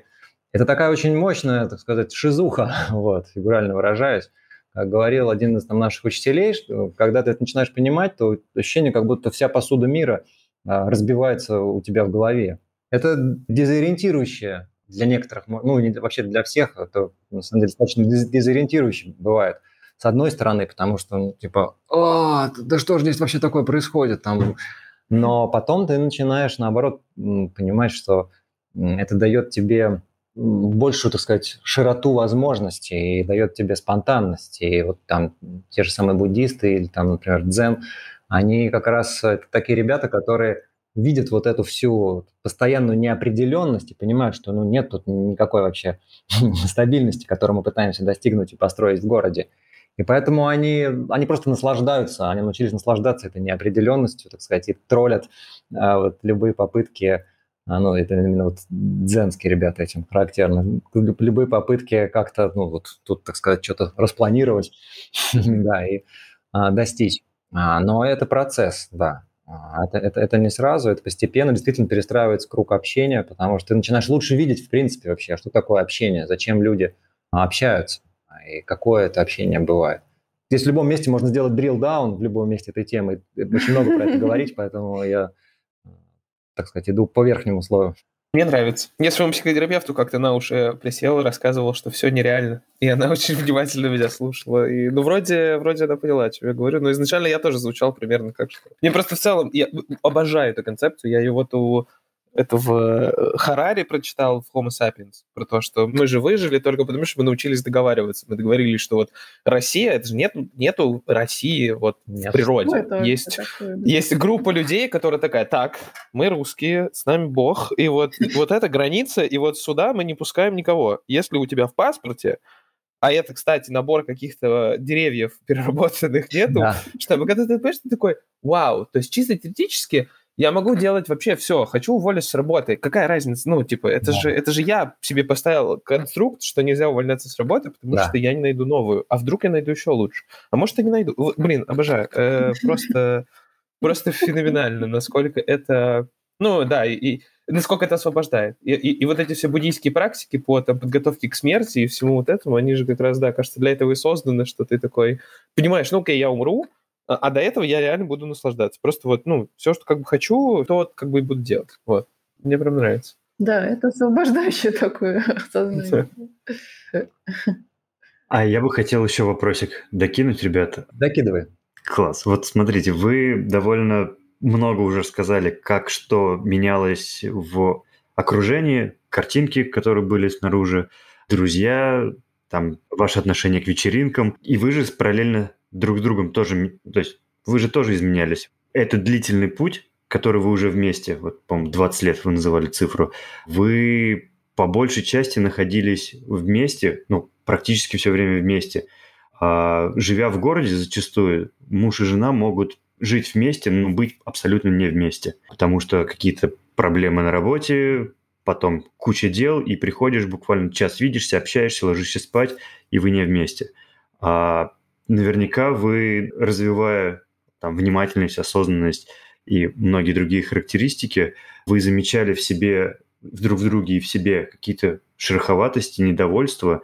это такая очень мощная, так сказать, шизуха, вот, фигурально выражаясь. Как говорил один из там, наших учителей, что когда ты это начинаешь понимать, то ощущение, как будто вся посуда мира – разбивается у тебя в голове. Это дезориентирующее для некоторых, ну, вообще для всех, это на самом деле достаточно дезориентирующее бывает. С одной стороны, потому что, ну, типа, а, да что же здесь вообще такое происходит? Там. Но потом ты начинаешь, наоборот, понимать, что это дает тебе большую, так сказать, широту возможностей и дает тебе спонтанность. И вот там те же самые буддисты или там, например, дзен, они как раз это такие ребята, которые видят вот эту всю постоянную неопределенность и понимают, что ну, нет тут никакой вообще стабильности, которую мы пытаемся достигнуть и построить в городе. И поэтому они, они просто наслаждаются, они научились наслаждаться этой неопределенностью, так сказать, и троллят а, вот, любые попытки, а, ну, это именно вот дзенские ребята этим характерны, любые попытки как-то, ну, вот тут, так сказать, что-то распланировать, да, и а, достичь. А, но это процесс, да. А, это, это, это не сразу, это постепенно действительно перестраивается круг общения, потому что ты начинаешь лучше видеть, в принципе, вообще, что такое общение, зачем люди общаются и какое это общение бывает. Здесь в любом месте можно сделать drill down, в любом месте этой темы. Очень много про это говорить, поэтому я так сказать, иду по верхнему слою. Мне нравится. Я своему психотерапевту как-то на уши присел рассказывал, что все нереально. И она очень внимательно меня слушала. И, ну, вроде, вроде она поняла, о чем я говорю. Но изначально я тоже звучал примерно как что. Мне просто в целом, я обожаю эту концепцию. Я ее вот у это в э, Харари прочитал в Homo sapiens, про то, что мы же выжили только потому, что мы научились договариваться. Мы договорились, что вот Россия, это же нет, нету России вот нет. в природе. Ну, это, есть, это такое, да. есть группа людей, которая такая, так, мы русские, с нами Бог, и вот, вот эта граница, и вот сюда мы не пускаем никого. Если у тебя в паспорте а это, кстати, набор каких-то деревьев переработанных нету, да. чтобы когда ты понимаешь, ты такой, вау, то есть чисто теоретически я могу делать вообще все. Хочу уволиться с работы. Какая разница? Ну, типа, это, да. же, это же я себе поставил конструкт, что нельзя увольняться с работы, потому да. что я не найду новую. А вдруг я найду еще лучше? А может, я не найду. Блин, обожаю. Э, просто, просто феноменально, насколько это... Ну, да, и, насколько это освобождает. И, и, и вот эти все буддийские практики по там, подготовке к смерти и всему вот этому, они же как раз, да, кажется, для этого и созданы, что ты такой понимаешь, ну, окей, я умру, а до этого я реально буду наслаждаться. Просто вот, ну, все, что как бы хочу, то вот как бы и буду делать. Вот. Мне прям нравится. Да, это освобождающее такое сознание. А я бы хотел еще вопросик докинуть, ребята. Докидывай. Класс. Вот смотрите, вы довольно много уже сказали, как что менялось в окружении, картинки, которые были снаружи, друзья, там, ваше отношение к вечеринкам. И вы же параллельно друг с другом тоже, то есть вы же тоже изменялись. Это длительный путь, который вы уже вместе, вот, по-моему, 20 лет вы называли цифру, вы по большей части находились вместе, ну, практически все время вместе. А, живя в городе, зачастую муж и жена могут жить вместе, но быть абсолютно не вместе, потому что какие-то проблемы на работе, потом куча дел, и приходишь буквально час видишься, общаешься, ложишься спать, и вы не вместе. А наверняка вы, развивая там, внимательность, осознанность и многие другие характеристики, вы замечали в себе, друг в друге и в себе какие-то шероховатости, недовольства,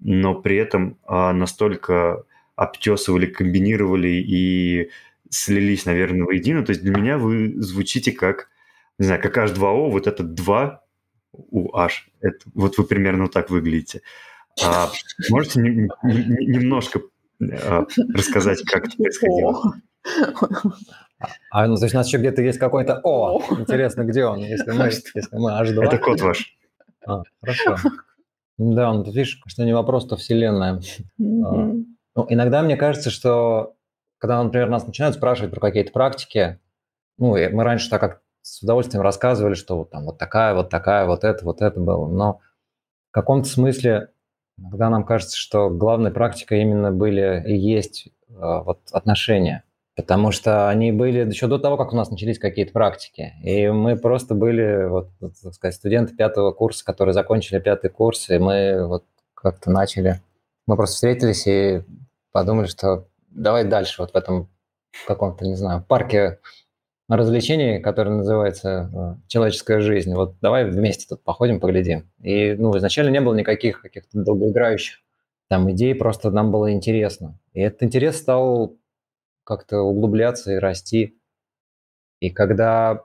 но при этом а, настолько обтесывали, комбинировали и слились, наверное, воедино. То есть для меня вы звучите как, не знаю, как H2O, вот это 2 у H. Это, вот вы примерно так выглядите. А, можете не, не, немножко рассказать, как это происходило? А, ну, есть у нас еще где-то есть какой-то О. Интересно, где он, если мы, если мы H2? Это код ваш. А, хорошо. Да, ну, ты видишь, что не вопрос, то вселенная. Mm-hmm. Ну, иногда мне кажется, что когда, например, нас начинают спрашивать про какие-то практики, ну, мы раньше так как с удовольствием рассказывали, что вот там вот такая, вот такая, вот это, вот это было. Но в каком-то смысле иногда нам кажется, что главной практикой именно были и есть э, вот отношения. Потому что они были еще до того, как у нас начались какие-то практики. И мы просто были, вот, вот, так сказать, студенты пятого курса, которые закончили пятый курс, и мы вот как-то начали... Мы просто встретились и подумали, что давай дальше вот в этом каком-то, не знаю, парке развлечений, которое называется э, «Человеческая жизнь». Вот давай вместе тут походим, поглядим. И ну, изначально не было никаких каких-то долгоиграющих там идей, просто нам было интересно. И этот интерес стал как-то углубляться и расти. И когда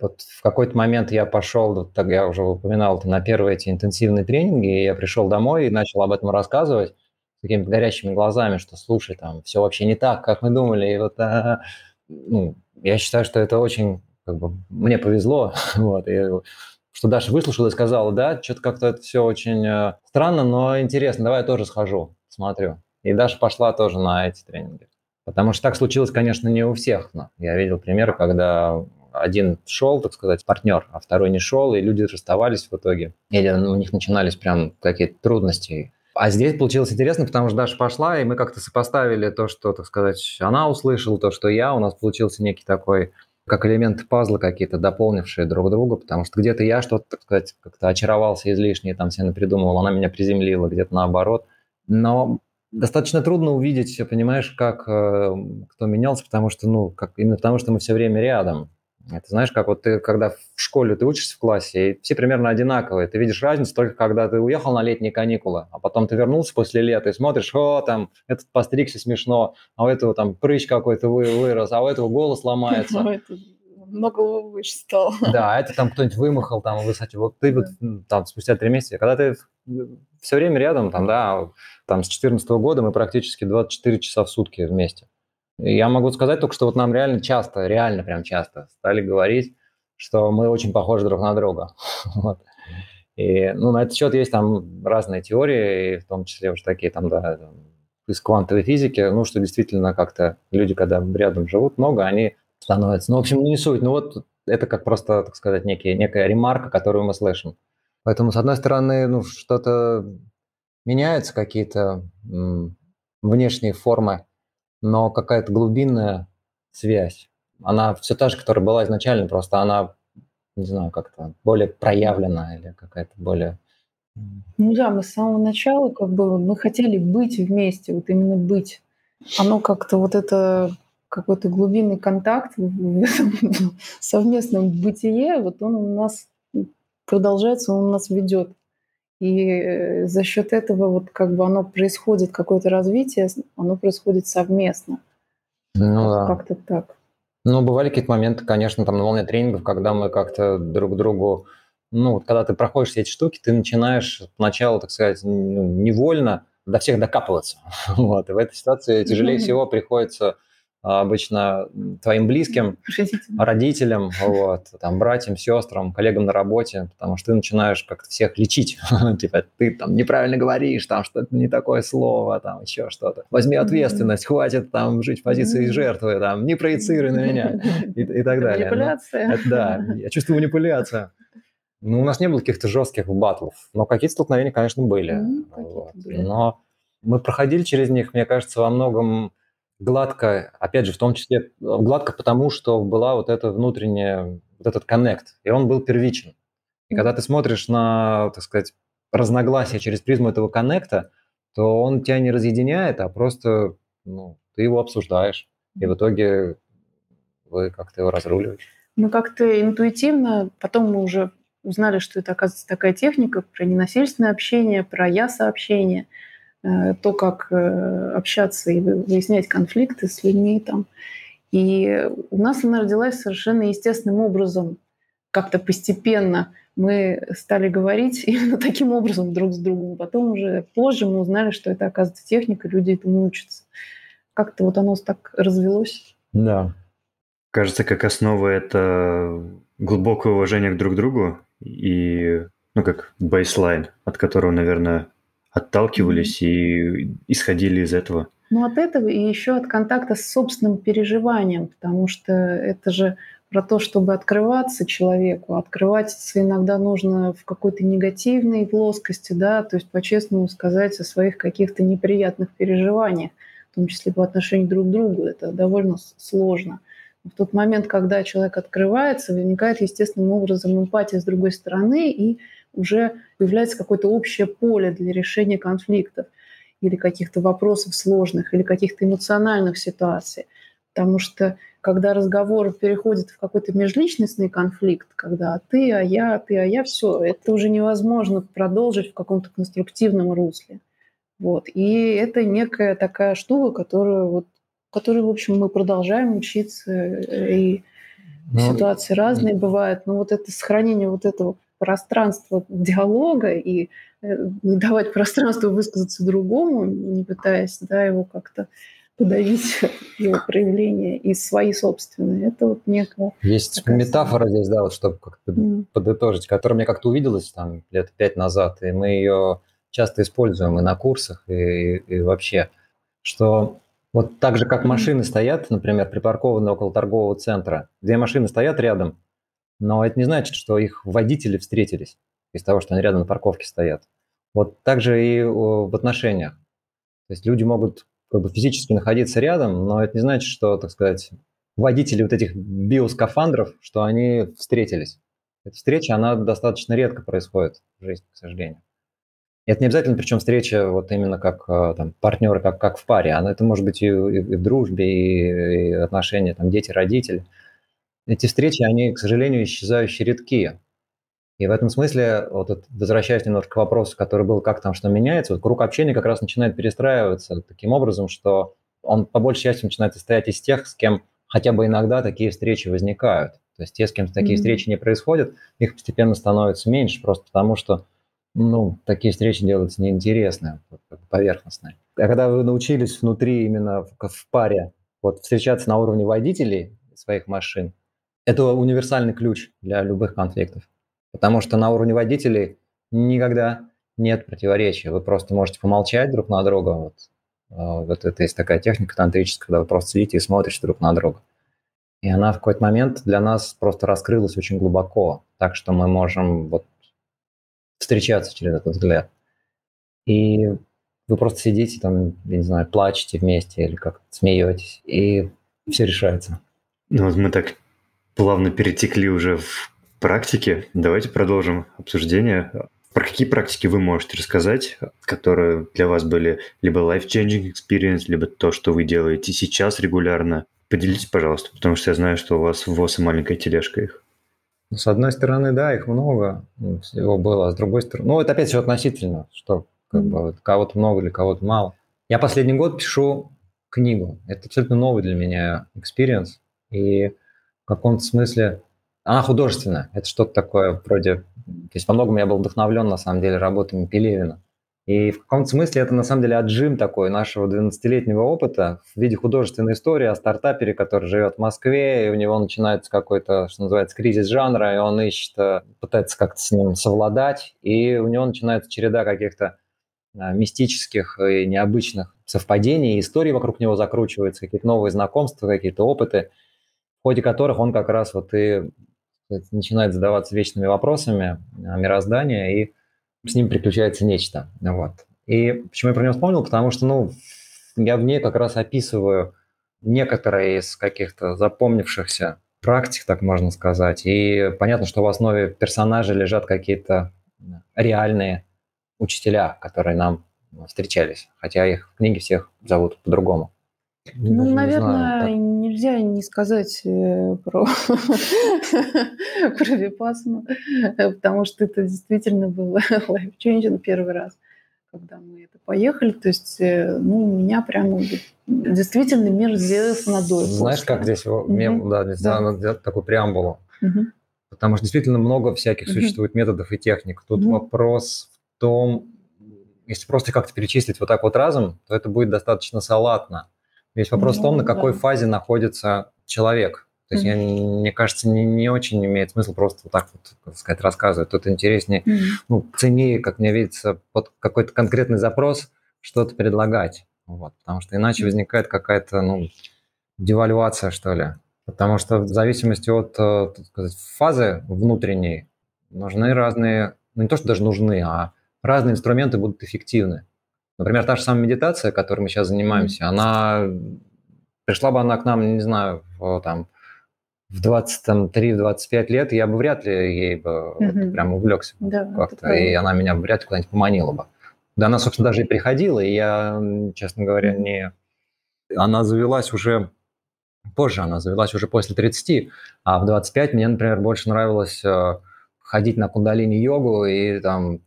вот в какой-то момент я пошел, вот так я уже упоминал, на первые эти интенсивные тренинги, и я пришел домой и начал об этом рассказывать с такими горящими глазами, что слушай, там все вообще не так, как мы думали, и вот а, ну, я считаю, что это очень, как бы, мне повезло, вот, и, что Даша выслушала и сказала, да, что-то как-то это все очень э, странно, но интересно, давай я тоже схожу, смотрю. И Даша пошла тоже на эти тренинги. Потому что так случилось, конечно, не у всех. Но я видел примеры, когда один шел, так сказать, партнер, а второй не шел, и люди расставались в итоге. Или у них начинались прям какие-то трудности. А здесь получилось интересно, потому что Даша пошла, и мы как-то сопоставили то, что, так сказать, она услышала, то, что я. У нас получился некий такой как элементы пазла какие-то, дополнившие друг друга, потому что где-то я что-то, так сказать, как-то очаровался излишне, там себе придумывал, она меня приземлила, где-то наоборот. Но достаточно трудно увидеть, понимаешь, как э, кто менялся, потому что, ну, как, именно потому что мы все время рядом. Это знаешь, как вот ты, когда в школе ты учишься в классе, и все примерно одинаковые. Ты видишь разницу только когда ты уехал на летние каникулы, а потом ты вернулся после лета и смотришь, о, там, этот постригся смешно, а у этого там прыщ какой-то вы, вырос, а у этого голос ломается. много выше стал. Да, это там кто-нибудь вымахал, там, высоте. Вот ты вот там спустя три месяца, когда ты все время рядом, там, да, там с 2014 года мы практически 24 часа в сутки вместе. И я могу сказать только, что вот нам реально часто, реально прям часто стали говорить, что мы очень похожи друг на друга. вот. И, ну, на этот счет есть там разные теории, в том числе уже такие там, да, из квантовой физики, ну, что действительно как-то люди, когда рядом живут много, они становятся, ну, в общем, не суть, ну, вот это как просто, так сказать, некие, некая ремарка, которую мы слышим. Поэтому, с одной стороны, ну, что-то меняются, какие-то внешние формы, но какая-то глубинная связь, она все та же, которая была изначально, просто она, не знаю, как-то более проявлена или какая-то более ну да, мы с самого начала как бы мы хотели быть вместе, вот именно быть. Оно как-то вот это какой-то глубинный контакт в этом совместном бытие, вот он у нас продолжается, он у нас ведет. И э, за счет этого вот как бы оно происходит, какое-то развитие, оно происходит совместно. Ну да. Как-то так. Ну, бывали какие-то моменты, конечно, там на волне тренингов, когда мы как-то друг другу ну, вот когда ты проходишь все эти штуки, ты начинаешь сначала, так сказать, ну, невольно до всех докапываться. вот. И в этой ситуации тяжелее всего приходится обычно твоим близким, родителям, вот, там, братьям, сестрам, коллегам на работе, потому что ты начинаешь как-то всех лечить. типа, ты там неправильно говоришь, там что-то не такое слово, там еще что-то. Возьми ответственность, хватит там жить в позиции жертвы, там, не проецируй на меня и, и так далее. Ну, манипуляция. да, я чувствую манипуляцию. Ну, у нас не было каких-то жестких батлов, но какие-то столкновения, конечно, были. Mm, вот. были. Но мы проходили через них, мне кажется, во многом гладко, опять же, в том числе гладко потому, что была вот эта внутренняя, вот этот коннект, и он был первичен. И когда ты смотришь на, так сказать, разногласия через призму этого коннекта, то он тебя не разъединяет, а просто ну, ты его обсуждаешь, и в итоге вы как-то его разруливаете. Ну, как-то интуитивно, потом мы уже узнали, что это, оказывается, такая техника про ненасильственное общение, про я-сообщение, э, то, как э, общаться и выяснять конфликты с людьми там. И у нас она родилась совершенно естественным образом, как-то постепенно мы стали говорить именно таким образом друг с другом. Потом уже позже мы узнали, что это, оказывается, техника, люди этому учатся. Как-то вот оно так развелось. Да. Кажется, как основа это глубокое уважение к друг другу и, ну, как бейслайн, от которого, наверное, отталкивались и исходили из этого. Ну, от этого и еще от контакта с собственным переживанием, потому что это же про то, чтобы открываться человеку. Открываться иногда нужно в какой-то негативной плоскости, да, то есть по-честному сказать о своих каких-то неприятных переживаниях, в том числе по отношению друг к другу. Это довольно сложно в тот момент, когда человек открывается, возникает естественным образом эмпатия с другой стороны, и уже появляется какое-то общее поле для решения конфликтов или каких-то вопросов сложных, или каких-то эмоциональных ситуаций. Потому что когда разговор переходит в какой-то межличностный конфликт, когда ты, а я, ты, а я, все, это уже невозможно продолжить в каком-то конструктивном русле. Вот. И это некая такая штука, которую вот которой, в общем, мы продолжаем учиться, э, и ну, ситуации разные бывают, но вот это сохранение вот этого пространства диалога и э, давать пространство высказаться другому, не пытаясь да, его как-то подавить его проявление и свои собственные. Это вот некая... Есть такая... метафора здесь, да, вот чтобы как-то mm. подытожить, которая мне как-то увиделась там лет пять назад, и мы ее часто используем и на курсах, и, и вообще, что вот так же, как машины стоят, например, припаркованы около торгового центра, две машины стоят рядом, но это не значит, что их водители встретились из того, что они рядом на парковке стоят. Вот так же и в отношениях. То есть люди могут как бы физически находиться рядом, но это не значит, что, так сказать, водители вот этих биоскафандров, что они встретились. Эта встреча, она достаточно редко происходит в жизни, к сожалению. Это не обязательно, причем встреча вот именно как э, там, партнеры, как, как в паре. Она, это может быть и, и, и в дружбе, и, и отношения там, дети-родители. Эти встречи, они, к сожалению, исчезающие редкие. И в этом смысле, вот возвращаясь немножко к вопросу, который был, как там что меняется, вот круг общения как раз начинает перестраиваться таким образом, что он по большей части начинает состоять из тех, с кем хотя бы иногда такие встречи возникают. То есть те, с кем такие mm-hmm. встречи не происходят, их постепенно становится меньше, просто потому что ну, такие встречи делаются неинтересные, поверхностные. А когда вы научились внутри именно в, в паре вот встречаться на уровне водителей своих машин, это универсальный ключ для любых конфликтов. Потому что на уровне водителей никогда нет противоречия. Вы просто можете помолчать друг на друга. Вот, а, вот это есть такая техника тантрическая, когда вы просто сидите и смотрите друг на друга. И она в какой-то момент для нас просто раскрылась очень глубоко, так что мы можем вот встречаться через этот взгляд. И вы просто сидите там, я не знаю, плачете вместе или как смеетесь, и все решается. Ну вот мы так плавно перетекли уже в практике. Давайте продолжим обсуждение. Про какие практики вы можете рассказать, которые для вас были либо life-changing experience, либо то, что вы делаете сейчас регулярно? Поделитесь, пожалуйста, потому что я знаю, что у вас в ВОЗ и маленькая тележка их. Ну, с одной стороны, да, их много, всего было, а с другой стороны... Ну, это опять все относительно, что как бы, вот, кого-то много или кого-то мало. Я последний год пишу книгу. Это абсолютно новый для меня experience. И в каком-то смысле она художественная. Это что-то такое вроде... То есть во многом я был вдохновлен, на самом деле, работами Пелевина. И в каком-то смысле это на самом деле отжим такой нашего 12-летнего опыта в виде художественной истории о стартапере, который живет в Москве, и у него начинается какой-то, что называется, кризис жанра, и он ищет, э, пытается как-то с ним совладать, и у него начинается череда каких-то а, мистических и необычных совпадений, истории вокруг него закручиваются, какие-то новые знакомства, какие-то опыты, ходе которых он как раз вот и начинает задаваться вечными вопросами мироздания, и с ним приключается нечто. Вот. И почему я про него вспомнил? Потому что, ну, я в ней как раз описываю некоторые из каких-то запомнившихся практик, так можно сказать. И понятно, что в основе персонажей лежат какие-то реальные учителя, которые нам встречались, хотя их в книге всех зовут по-другому. Ну, Даже наверное, не знаю, нельзя не сказать э, про, про Випасну, э, потому что это действительно был life-changing первый раз, когда мы это поехали. То есть, э, ну, у меня прямо действительно мир сделался на до. Знаешь, как здесь, mm-hmm. да, здесь да. надо такую преамбулу. Mm-hmm. Потому что действительно много всяких mm-hmm. существует методов и техник. Тут mm-hmm. вопрос в том, если просто как-то перечислить вот так вот разом, то это будет достаточно салатно. Весь вопрос ну, в том, на какой да. фазе находится человек. То есть, mm-hmm. я, мне кажется, не, не очень имеет смысл просто вот так вот, так сказать, рассказывать. Тут интереснее, mm-hmm. ну, ценнее, как мне видится, под какой-то конкретный запрос что-то предлагать. Вот, потому что иначе возникает какая-то, ну, девальвация, что ли. Потому что в зависимости от, э, так сказать, фазы внутренней нужны разные, ну, не то, что даже нужны, а разные инструменты будут эффективны. Например, та же самая медитация, которой мы сейчас занимаемся, она пришла бы она к нам, не знаю, в, там, в 23-25 лет, я бы вряд ли ей бы mm-hmm. прям увлекся да, как-то, и она меня вряд ли куда-нибудь поманила бы. Да, она, собственно, даже и приходила, и я, честно говоря, не... Она завелась уже позже, она завелась уже после 30, а в 25 мне, например, больше нравилось э, ходить на кундалини-йогу и там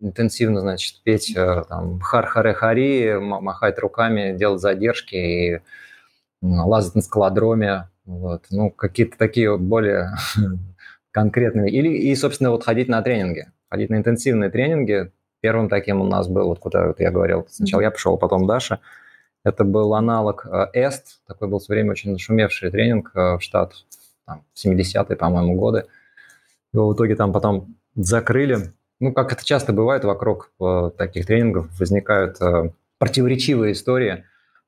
интенсивно, значит, петь э, там хар-харе-хари, махать руками, делать задержки и лазать на скалодроме, вот, ну, какие-то такие более конкретные. Или, и, собственно, вот ходить на тренинги, ходить на интенсивные тренинги. Первым таким у нас был, вот куда вот я говорил, сначала я пошел, потом Даша. Это был аналог ЭСТ, такой был в свое время очень нашумевший тренинг э, в штат, там, 70-е, по-моему, годы. Его в итоге там потом закрыли, ну, как это часто бывает вокруг э, таких тренингов, возникают э, противоречивые истории.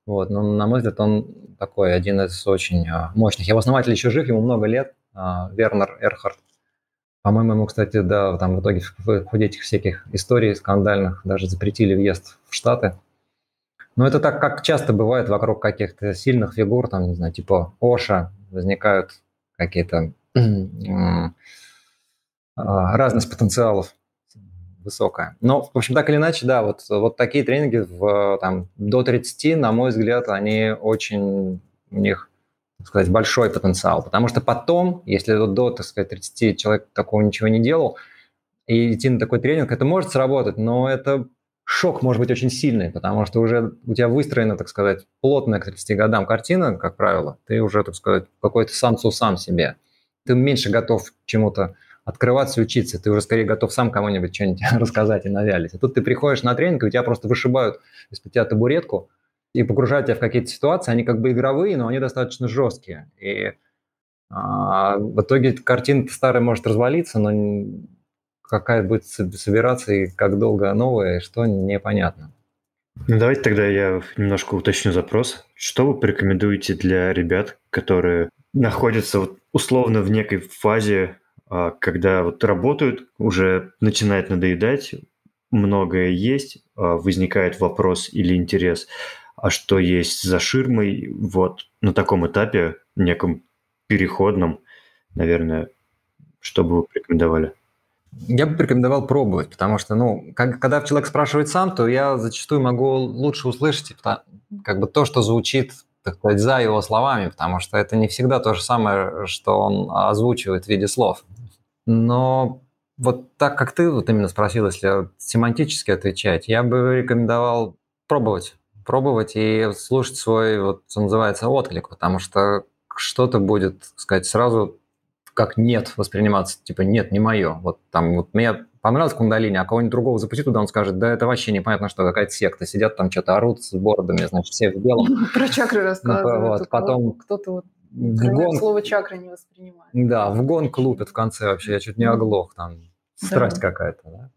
Вот, но, на мой взгляд, он такой один из очень э, мощных. Его основатель еще жив, ему много лет, Вернер Эрхард. По-моему, ему, кстати, да, там в итоге в ходе этих всяких историй скандальных даже запретили въезд в Штаты. Но это так, как часто бывает вокруг каких-то сильных фигур, там, не знаю, типа Оша, возникают какие-то разность потенциалов высокая. Но, в общем, так или иначе, да, вот, вот такие тренинги в, там, до 30, на мой взгляд, они очень, у них, так сказать, большой потенциал. Потому что потом, если до, так сказать, 30 человек такого ничего не делал, и идти на такой тренинг, это может сработать, но это шок может быть очень сильный, потому что уже у тебя выстроена, так сказать, плотная к 30 годам картина, как правило, ты уже, так сказать, какой-то самцу сам себе. ты меньше готов чему-то открываться и учиться. Ты уже скорее готов сам кому-нибудь что-нибудь рассказать и навялить. А тут ты приходишь на тренинг, и у тебя просто вышибают из-под тебя табуретку и погружают тебя в какие-то ситуации. Они как бы игровые, но они достаточно жесткие. И а, в итоге картина старая может развалиться, но какая будет собираться и как долго новая, что непонятно. Ну, давайте тогда я немножко уточню запрос. Что вы порекомендуете для ребят, которые находятся вот условно в некой фазе, когда вот работают, уже начинает надоедать, многое есть, а, возникает вопрос или интерес, а что есть за ширмой, вот на таком этапе, неком переходном, наверное, что бы вы порекомендовали? Я бы порекомендовал пробовать, потому что, ну, как, когда человек спрашивает сам, то я зачастую могу лучше услышать как бы то, что звучит, так сказать, за его словами, потому что это не всегда то же самое, что он озвучивает в виде слов. Но вот так, как ты вот именно спросил, если семантически отвечать, я бы рекомендовал пробовать. Пробовать и слушать свой, вот, что называется, отклик, потому что что-то будет, сказать, сразу как нет восприниматься, типа нет, не мое. Вот там вот мне понравилось кундалини, а кого-нибудь другого запусти туда, он скажет, да это вообще непонятно, что какая-то секта. Сидят там что-то орут с бородами, значит, все в белом. Про чакры рассказывают. Вот, потом кто-то вот в гон... слово чакра не воспринимает. Да, в гон лупят в конце вообще, я чуть не оглох, там страсть да. какая-то. Да?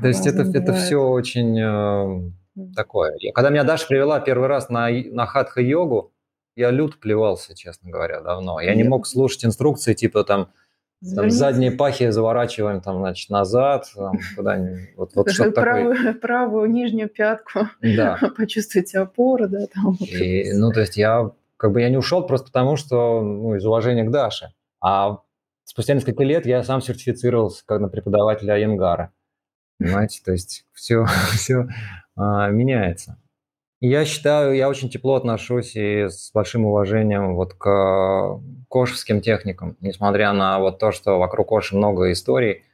То есть это, это все очень э, такое. Когда меня Даша привела первый раз на, на хатха-йогу, я лют плевался, честно говоря, давно. Я не мог слушать инструкции, типа там, там задние пахи заворачиваем там, значит, назад, там, куда-нибудь. Вот, вот что правую, такое. правую нижнюю пятку, да. почувствуйте опору, да, там. И, ну, то есть я как бы я не ушел просто потому, что ну, из уважения к Даше. А спустя несколько лет я сам сертифицировался как на преподавателя Айенгара. Понимаете, то есть все, все а, меняется. Я считаю, я очень тепло отношусь и с большим уважением вот к кошевским техникам, несмотря на вот то, что вокруг коши много историй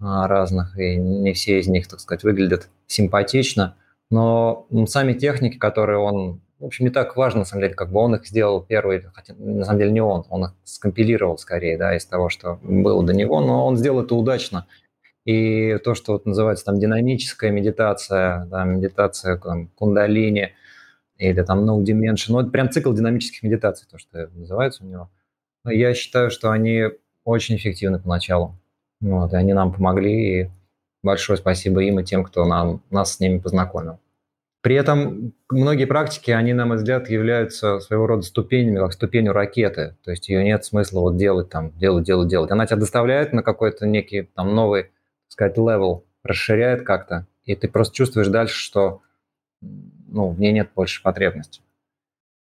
а, разных, и не все из них, так сказать, выглядят симпатично, но сами техники, которые он, в общем, не так важно, на самом деле, как бы он их сделал первый, хотя на самом деле не он, он их скомпилировал скорее, да, из того, что было до него, но он сделал это удачно – и то, что вот называется там динамическая медитация, да, медитация там, кундалини или там no dimension, ну это прям цикл динамических медитаций, то, что называется у него. Я считаю, что они очень эффективны поначалу. Вот, и они нам помогли, и большое спасибо им и тем, кто нам, нас с ними познакомил. При этом многие практики, они, на мой взгляд, являются своего рода ступенями, как ступенью ракеты. То есть ее нет смысла вот делать там, делать, делать, делать. Она тебя доставляет на какой-то некий там новый сказать, level расширяет как-то, и ты просто чувствуешь дальше, что ну, в ней нет больше потребности.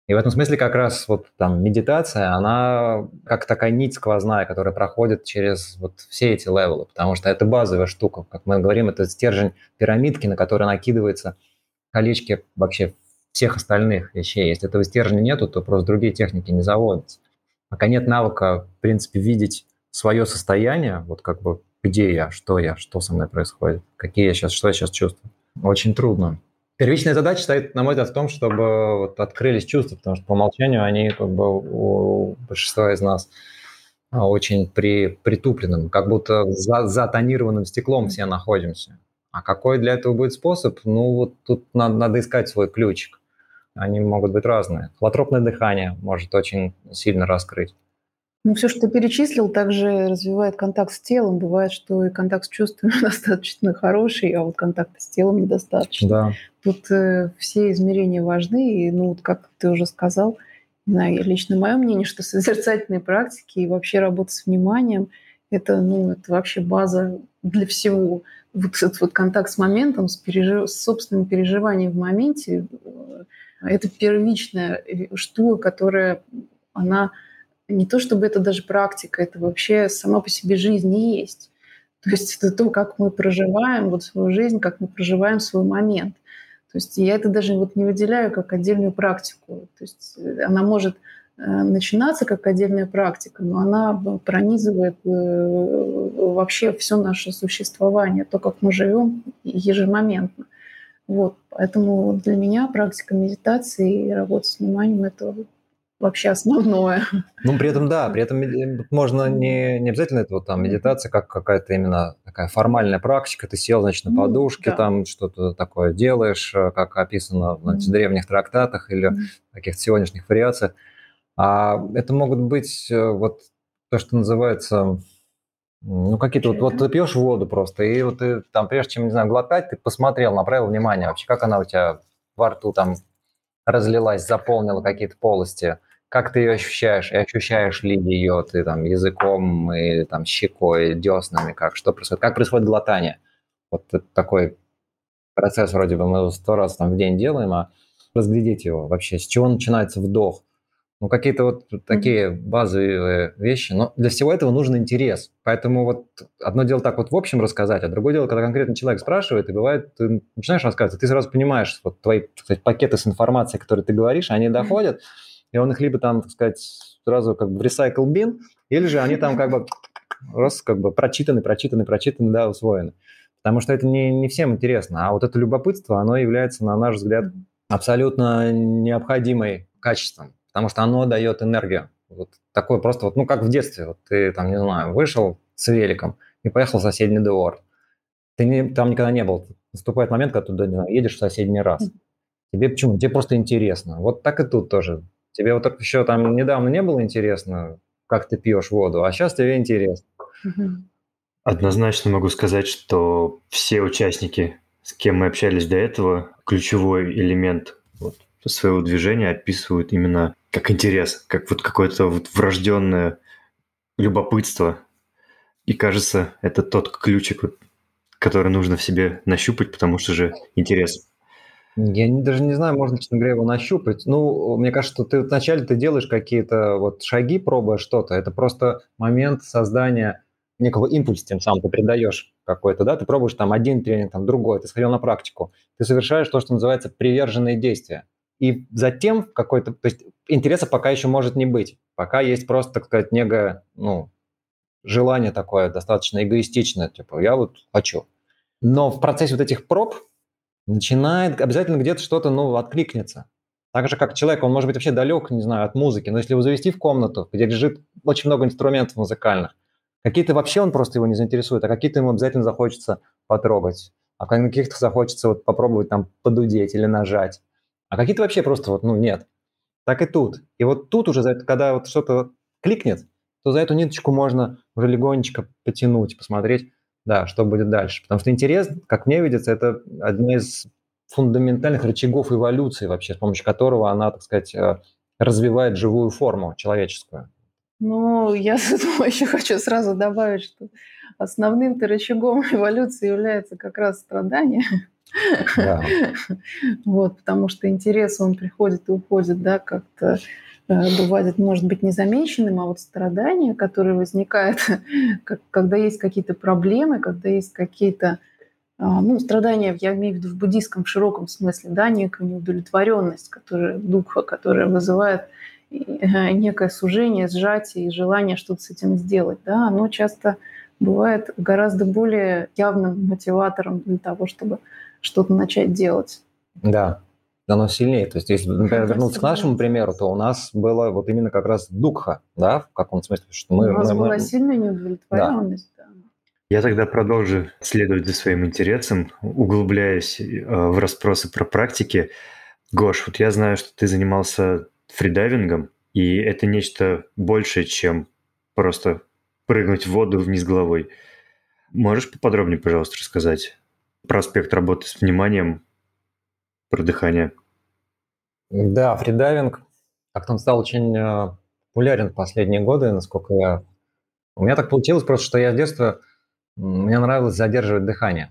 И в этом смысле как раз вот там медитация, она как такая нить сквозная, которая проходит через вот все эти level ы, потому что это базовая штука. Как мы говорим, это стержень пирамидки, на который накидывается колечки вообще всех остальных вещей. Если этого стержня нету, то просто другие техники не заводятся. Пока нет навыка, в принципе, видеть свое состояние, вот как бы где я, что я, что со мной происходит, какие я сейчас, что я сейчас чувствую. Очень трудно. Первичная задача стоит, на мой взгляд, в том, чтобы вот открылись чувства, потому что по умолчанию они как бы у большинства из нас а, очень при, притупленным, как будто за, за тонированным стеклом все находимся. А какой для этого будет способ? Ну, вот тут надо, надо искать свой ключик. Они могут быть разные. Холотропное дыхание может очень сильно раскрыть. Ну, все, что ты перечислил, также развивает контакт с телом. Бывает, что и контакт с чувствами достаточно хороший, а вот контакта с телом недостаточно. Да. Тут э, все измерения важны, и, ну, вот как ты уже сказал, не знаю, лично мое мнение, что созерцательные практики и вообще работа с вниманием – это, ну, это вообще база для всего. Вот этот вот контакт с моментом, с, пережив... с собственным переживанием в моменте э, – это первичная штука, которая, она не то чтобы это даже практика, это вообще сама по себе жизнь и есть. То есть это то, как мы проживаем вот свою жизнь, как мы проживаем свой момент. То есть я это даже вот не выделяю как отдельную практику. То есть э, она может э, начинаться как отдельная практика, но она пронизывает э, вообще все наше существование, то, как мы живем ежемоментно. Вот. Поэтому для меня практика медитации и работа с вниманием – это вообще основное. Ну, при этом, да, при этом можно не, не обязательно это вот там медитация, как какая-то именно такая формальная практика. Ты сел, значит, на подушке, да. там что-то такое делаешь, э, как описано значит, в древних трактатах или в каких-то сегодняшних вариациях. А это могут быть э, вот то, что называется ну, какие-то вот, вот ты пьешь воду просто, и вот ты там, прежде чем, не знаю, глотать, ты посмотрел, направил внимание вообще, как она у тебя во рту там разлилась, заполнила какие-то полости, как ты ее ощущаешь, и ощущаешь ли ее ты там языком или там щекой, деснами, как, что происходит, как происходит глотание. Вот такой процесс вроде бы мы сто раз там в день делаем, а разглядеть его вообще, с чего начинается вдох, ну, какие-то вот такие базовые вещи. Но для всего этого нужен интерес. Поэтому вот одно дело так вот в общем рассказать, а другое дело, когда конкретно человек спрашивает, и бывает, ты начинаешь рассказывать, ты сразу понимаешь, вот твои, сказать, пакеты с информацией, которые ты говоришь, они доходят, и он их либо там, так сказать, сразу как бы в recycle bin, или же они там как бы раз как бы прочитаны, прочитаны, прочитаны, да, усвоены. Потому что это не, не всем интересно. А вот это любопытство, оно является, на наш взгляд, абсолютно необходимой качеством потому что оно дает энергию. Вот такое просто, вот, ну, как в детстве. Вот ты, там, не знаю, вышел с великом и поехал в соседний двор. Ты не, там никогда не был. Наступает момент, когда ты не знаю, едешь в соседний раз. Тебе почему? Тебе просто интересно. Вот так и тут тоже. Тебе вот так еще там недавно не было интересно, как ты пьешь воду, а сейчас тебе интересно. Однозначно могу сказать, что все участники, с кем мы общались до этого, ключевой элемент вот, своего движения описывают именно как интерес, как вот какое-то вот врожденное любопытство. И кажется, это тот ключик, который нужно в себе нащупать, потому что же интерес. Я не, даже не знаю, можно, честно говоря, его нащупать. Ну, мне кажется, что ты вначале ты делаешь какие-то вот шаги, пробуя что-то. Это просто момент создания некого импульса, тем самым ты придаешь какой-то, да, ты пробуешь там один тренинг, там другой, ты сходил на практику, ты совершаешь то, что называется приверженные действия. И затем какой-то, то есть интереса пока еще может не быть. Пока есть просто, так сказать, некое, ну, желание такое достаточно эгоистичное, типа, я вот хочу. Но в процессе вот этих проб начинает обязательно где-то что-то, ну, откликнется. Так же, как человек, он может быть вообще далек, не знаю, от музыки, но если его завести в комнату, где лежит очень много инструментов музыкальных, какие-то вообще он просто его не заинтересует, а какие-то ему обязательно захочется потрогать, а каких-то захочется вот попробовать там подудеть или нажать а какие-то вообще просто вот, ну, нет. Так и тут. И вот тут уже, когда вот что-то кликнет, то за эту ниточку можно уже легонечко потянуть, посмотреть, да, что будет дальше. Потому что интерес, как мне видится, это одна из фундаментальных рычагов эволюции вообще, с помощью которого она, так сказать, э, развивает живую форму человеческую. Ну, я еще хочу сразу добавить, что основным рычагом эволюции является как раз страдание. Вот, потому что интерес, он приходит и уходит, да, как-то э, бывает, может быть незамеченным, а вот страдания, которые возникают, когда есть какие-то проблемы, когда есть какие-то а, ну, страдания, я имею в виду в буддийском широком смысле, да, некая неудовлетворенность, которая, духа, которая вызывает э, некое сужение, сжатие и желание что-то с этим сделать, да, оно часто бывает гораздо более явным мотиватором для того, чтобы что-то начать делать. Да, оно сильнее. То есть, если, например, вернуться к нашему примеру, то у нас было вот именно как раз дукха, да, в каком смысле, что мы... У нас мы, была мы... сильная неудовлетворенность, да. Я тогда продолжу следовать за своим интересом, углубляясь э, в расспросы про практики. Гош, вот я знаю, что ты занимался фридайвингом, и это нечто большее, чем просто прыгнуть в воду вниз головой. Можешь поподробнее, пожалуйста, рассказать? Проспект работы с вниманием, про дыхание. Да, фридайвинг как-то он стал очень э, популярен в последние годы, насколько я... У меня так получилось просто, что я с детства... Мне нравилось задерживать дыхание.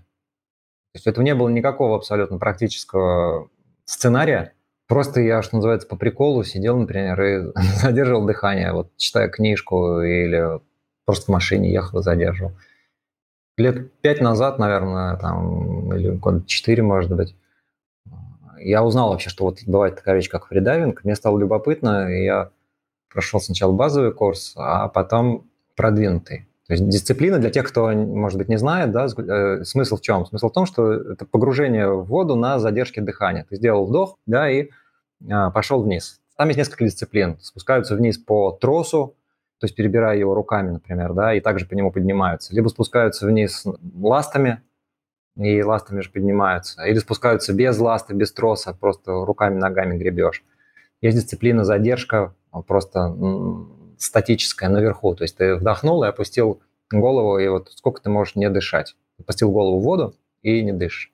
То есть этого не было никакого абсолютно практического сценария. Просто я, что называется, по приколу сидел, например, и задерживал дыхание, вот читая книжку или просто в машине ехал и задерживал лет пять назад, наверное, там, или год четыре, может быть, я узнал вообще, что вот бывает такая вещь, как фридайвинг. Мне стало любопытно, и я прошел сначала базовый курс, а потом продвинутый. То есть дисциплина для тех, кто, может быть, не знает, да, э, смысл в чем? Смысл в том, что это погружение в воду на задержке дыхания. Ты сделал вдох, да, и а, пошел вниз. там есть несколько дисциплин. Спускаются вниз по тросу, то есть перебирая его руками, например, да, и также по нему поднимаются. Либо спускаются вниз ластами, и ластами же поднимаются. Или спускаются без ласта, без троса, просто руками, ногами гребешь. Есть дисциплина задержка, просто статическая наверху. То есть ты вдохнул и опустил голову, и вот сколько ты можешь не дышать. Опустил голову в воду и не дышишь.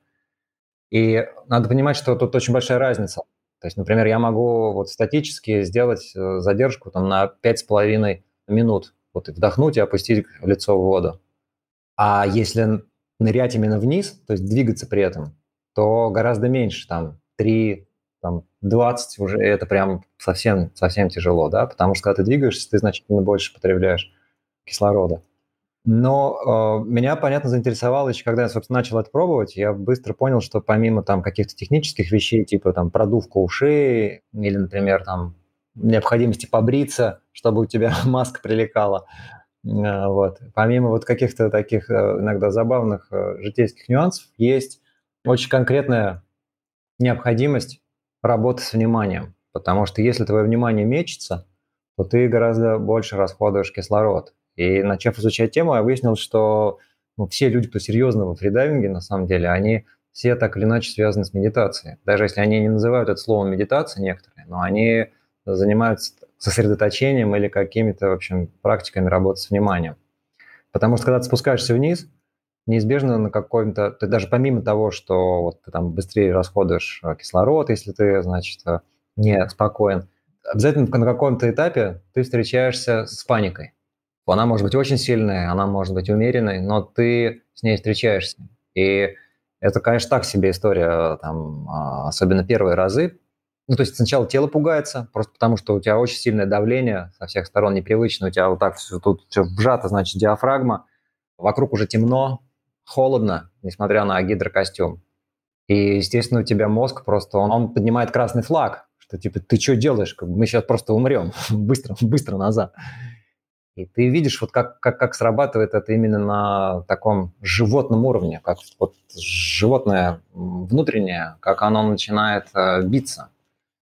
И надо понимать, что тут очень большая разница. То есть, например, я могу вот статически сделать э, задержку там на 5,5 минут. Вот вдохнуть и опустить лицо в воду. А если нырять именно вниз, то есть двигаться при этом, то гораздо меньше, там 3, там 20 уже, это прям совсем, совсем тяжело, да, потому что когда ты двигаешься, ты значительно больше потребляешь кислорода. Но э, меня, понятно, заинтересовало еще, когда я, собственно, начал это пробовать, я быстро понял, что помимо там каких-то технических вещей, типа там продувка ушей или, например, там необходимости побриться, чтобы у тебя маска прилетала, э, вот. Помимо вот каких-то таких э, иногда забавных э, житейских нюансов, есть очень конкретная необходимость работы с вниманием. Потому что если твое внимание мечется, то ты гораздо больше расходуешь кислород. И начав изучать тему, я выяснил, что ну, все люди, кто серьезно во фридайвинге, на самом деле, они все так или иначе связаны с медитацией. Даже если они не называют это словом медитация некоторые, но они занимаются сосредоточением или какими-то, в общем, практиками работы с вниманием. Потому что когда ты спускаешься вниз, неизбежно на каком-то, ты даже помимо того, что вот ты там быстрее расходуешь э, кислород, если ты, значит, э, не спокоен, обязательно на каком-то этапе ты встречаешься с паникой. Она может быть очень сильная, она может быть умеренной, но ты с ней встречаешься. И это, конечно, так себе история, там, а, особенно первые разы. Ну, то есть сначала тело пугается, просто потому что у тебя очень сильное давление, со всех сторон непривычно, у тебя вот так все тут все вжато, значит, диафрагма, вокруг уже темно, холодно, несмотря на гидрокостюм. И, естественно, у тебя мозг просто, он, он поднимает красный флаг, что типа, ты что делаешь, мы сейчас просто умрем, быстро, быстро назад. И ты видишь, вот как, как, как срабатывает это именно на таком животном уровне, как вот животное внутреннее, как оно начинает э, биться.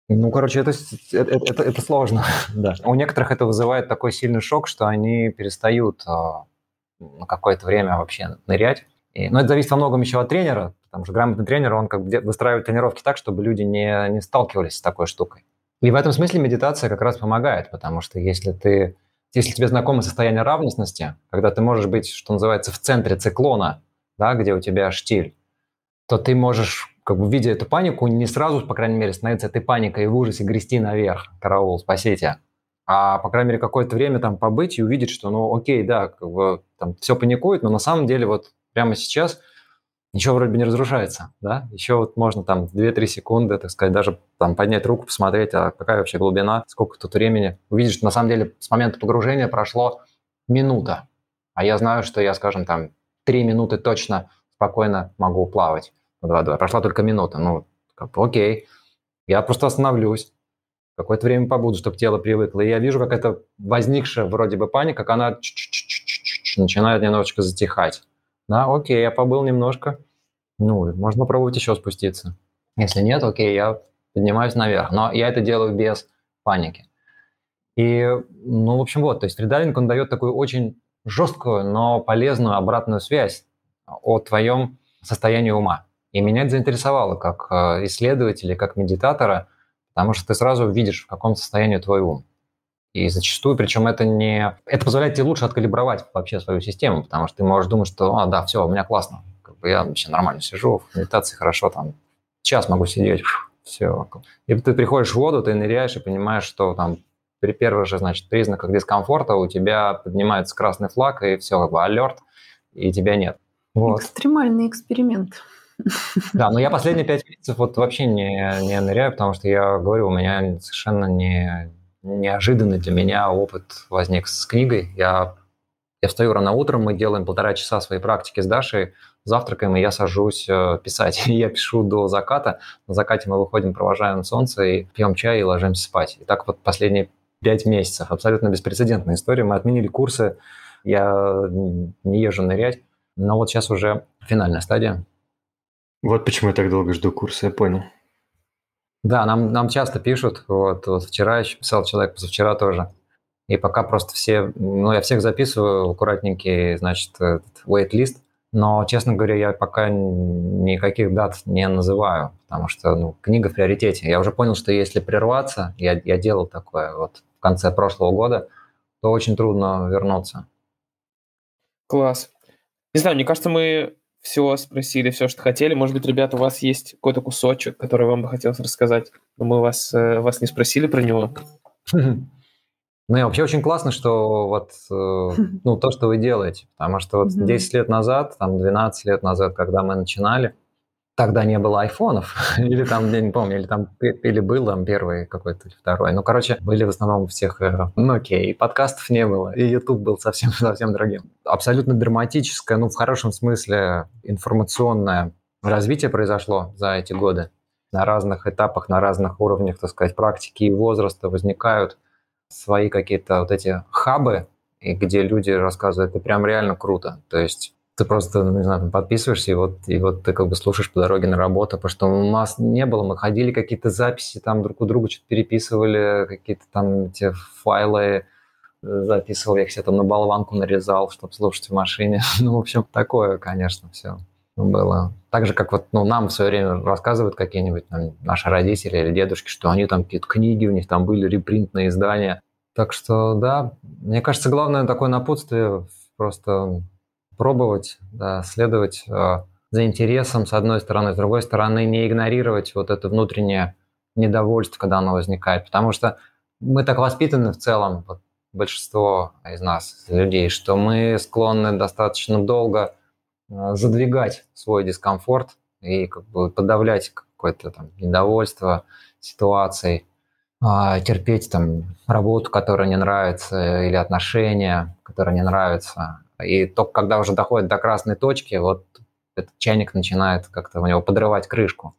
Ну, короче, это, это, это, это сложно. да. У некоторых это вызывает такой сильный шок, что они перестают э, какое-то время вообще нырять. И, но это зависит во многом еще от тренера, потому что грамотный тренер, он как бы выстраивает тренировки так, чтобы люди не, не сталкивались с такой штукой. И в этом смысле медитация как раз помогает, потому что если ты если тебе знакомо состояние равностности, когда ты можешь быть, что называется, в центре циклона, да, где у тебя штиль, то ты можешь, как бы видя эту панику, не сразу, по крайней мере, становиться этой паникой и в ужасе грести наверх, караул, спасите, а, по крайней мере, какое-то время там побыть и увидеть, что, ну, окей, да, как бы, там все паникует, но на самом деле вот прямо сейчас – ничего вроде бы не разрушается, да, еще вот можно там 2-3 секунды, так сказать, даже там поднять руку, посмотреть, а какая вообще глубина, сколько тут времени, увидишь, что на самом деле с момента погружения прошло минута, а я знаю, что я, скажем, там 3 минуты точно спокойно могу плавать под водой, прошла только минута, ну, как окей, я просто остановлюсь, какое-то время побуду, чтобы тело привыкло, и я вижу, как это возникшая вроде бы паника, как она начинает немножечко затихать. Да, окей, я побыл немножко, ну, можно попробовать еще спуститься. Если нет, окей, я поднимаюсь наверх. Но я это делаю без паники. И, ну, в общем, вот, то есть фридайвинг, он дает такую очень жесткую, но полезную обратную связь о твоем состоянии ума. И меня это заинтересовало как э, исследователя, как медитатора, потому что ты сразу видишь, в каком состоянии твой ум. И зачастую, причем это не... Это позволяет тебе лучше откалибровать вообще свою систему, потому что ты можешь думать, что, а, да, все, у меня классно, как бы я вообще нормально сижу, в медитации хорошо, там, час могу сидеть, все. И ты приходишь в воду, ты ныряешь и понимаешь, что там при первых же, значит, признаках дискомфорта у тебя поднимается красный флаг, и все, как бы алерт, и тебя нет. Вот. Экстремальный эксперимент. Да, но я последние пять месяцев вот вообще не, не ныряю, потому что я говорю, у меня совершенно не, неожиданный для меня опыт возник с книгой. Я, я встаю рано утром, мы делаем полтора часа своей практики с Дашей, завтракаем, и я сажусь э, писать. И я пишу до заката. На закате мы выходим, провожаем солнце, и пьем чай и ложимся спать. И так вот последние пять месяцев. Абсолютно беспрецедентная история. Мы отменили курсы, я не езжу нырять. Но вот сейчас уже финальная стадия. Вот почему я так долго жду курса, я понял. Да, нам, нам часто пишут. Вот, вот вчера еще писал человек, позавчера тоже. И пока просто все, ну, я всех записываю аккуратненький, значит, wait-лист, но, честно говоря, я пока никаких дат не называю, потому что ну, книга в приоритете. Я уже понял, что если прерваться, я, я делал такое вот в конце прошлого года, то очень трудно вернуться. Класс. Не знаю, мне кажется, мы все спросили, все, что хотели. Может быть, ребята, у вас есть какой-то кусочек, который вам бы хотелось рассказать, но мы вас, э, вас не спросили про него. Ну и вообще очень классно, что вот э, ну, то, что вы делаете, потому что вот 10 лет назад, там 12 лет назад, когда мы начинали, тогда не было айфонов, или там, я не помню, или там, или был там первый какой-то, или второй. Ну, короче, были в основном у всех э, Nokia, и подкастов не было, и YouTube был совсем, совсем дорогим. Абсолютно драматическое, ну, в хорошем смысле, информационное развитие произошло за эти годы. На разных этапах, на разных уровнях, так сказать, практики и возраста возникают свои какие-то вот эти хабы, и где люди рассказывают, это прям реально круто. То есть ты просто, ну, не знаю, подписываешься, и вот, и вот ты как бы слушаешь по дороге на работу, потому что у нас не было, мы ходили какие-то записи, там друг у друга что-то переписывали, какие-то там эти файлы э, записывал, я их себе там на болванку нарезал, чтобы слушать в машине. ну, в общем, такое, конечно, все было. Так же, как вот ну, нам в свое время рассказывают какие-нибудь там, наши родители или дедушки, что они там какие-то книги, у них там были репринтные издания. Так что, да, мне кажется, главное такое напутствие просто пробовать, да, следовать э, за интересом, с одной стороны, с другой стороны, не игнорировать вот это внутреннее недовольство, когда оно возникает. Потому что мы так воспитаны в целом, вот, большинство из нас, людей, что мы склонны достаточно долго Э, задвигать свой дискомфорт и как бы подавлять какое-то там недовольство ситуацией, а, терпеть там работу, которая не нравится, или отношения, которые не нравятся. И только когда уже доходит до красной точки, вот этот чайник начинает как-то у него подрывать крышку.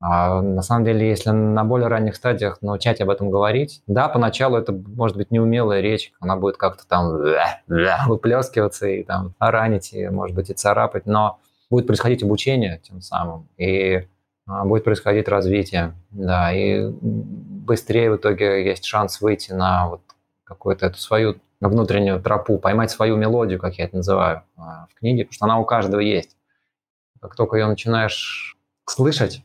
А на самом деле, если на более ранних стадиях научать об этом говорить, да, поначалу это может быть неумелая речь, она будет как-то там выплескиваться и там ранить, и, может быть, и царапать, но будет происходить обучение тем самым, и а, будет происходить развитие, да, и быстрее в итоге есть шанс выйти на вот какую-то эту свою внутреннюю тропу, поймать свою мелодию, как я это называю а, в книге, потому что она у каждого есть. Как только ее начинаешь слышать,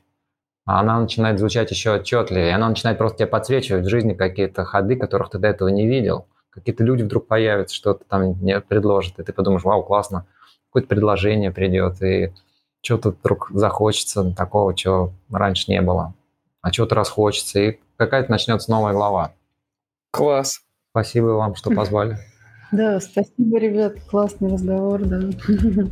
она начинает звучать еще отчетливее, и она начинает просто тебе подсвечивать в жизни какие-то ходы, которых ты до этого не видел. Какие-то люди вдруг появятся, что-то там предложат, и ты подумаешь, вау, классно, какое-то предложение придет, и что-то вдруг захочется такого, чего раньше не было, а чего-то расхочется, и какая-то начнется новая глава. Класс. Спасибо вам, что позвали. Да, спасибо, ребят, классный разговор, да.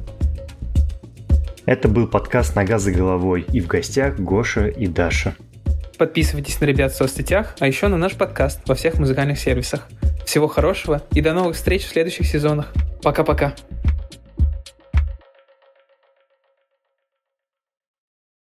Это был подкаст «Нога за головой» и в гостях Гоша и Даша. Подписывайтесь на ребят в соцсетях, а еще на наш подкаст во всех музыкальных сервисах. Всего хорошего и до новых встреч в следующих сезонах. Пока-пока.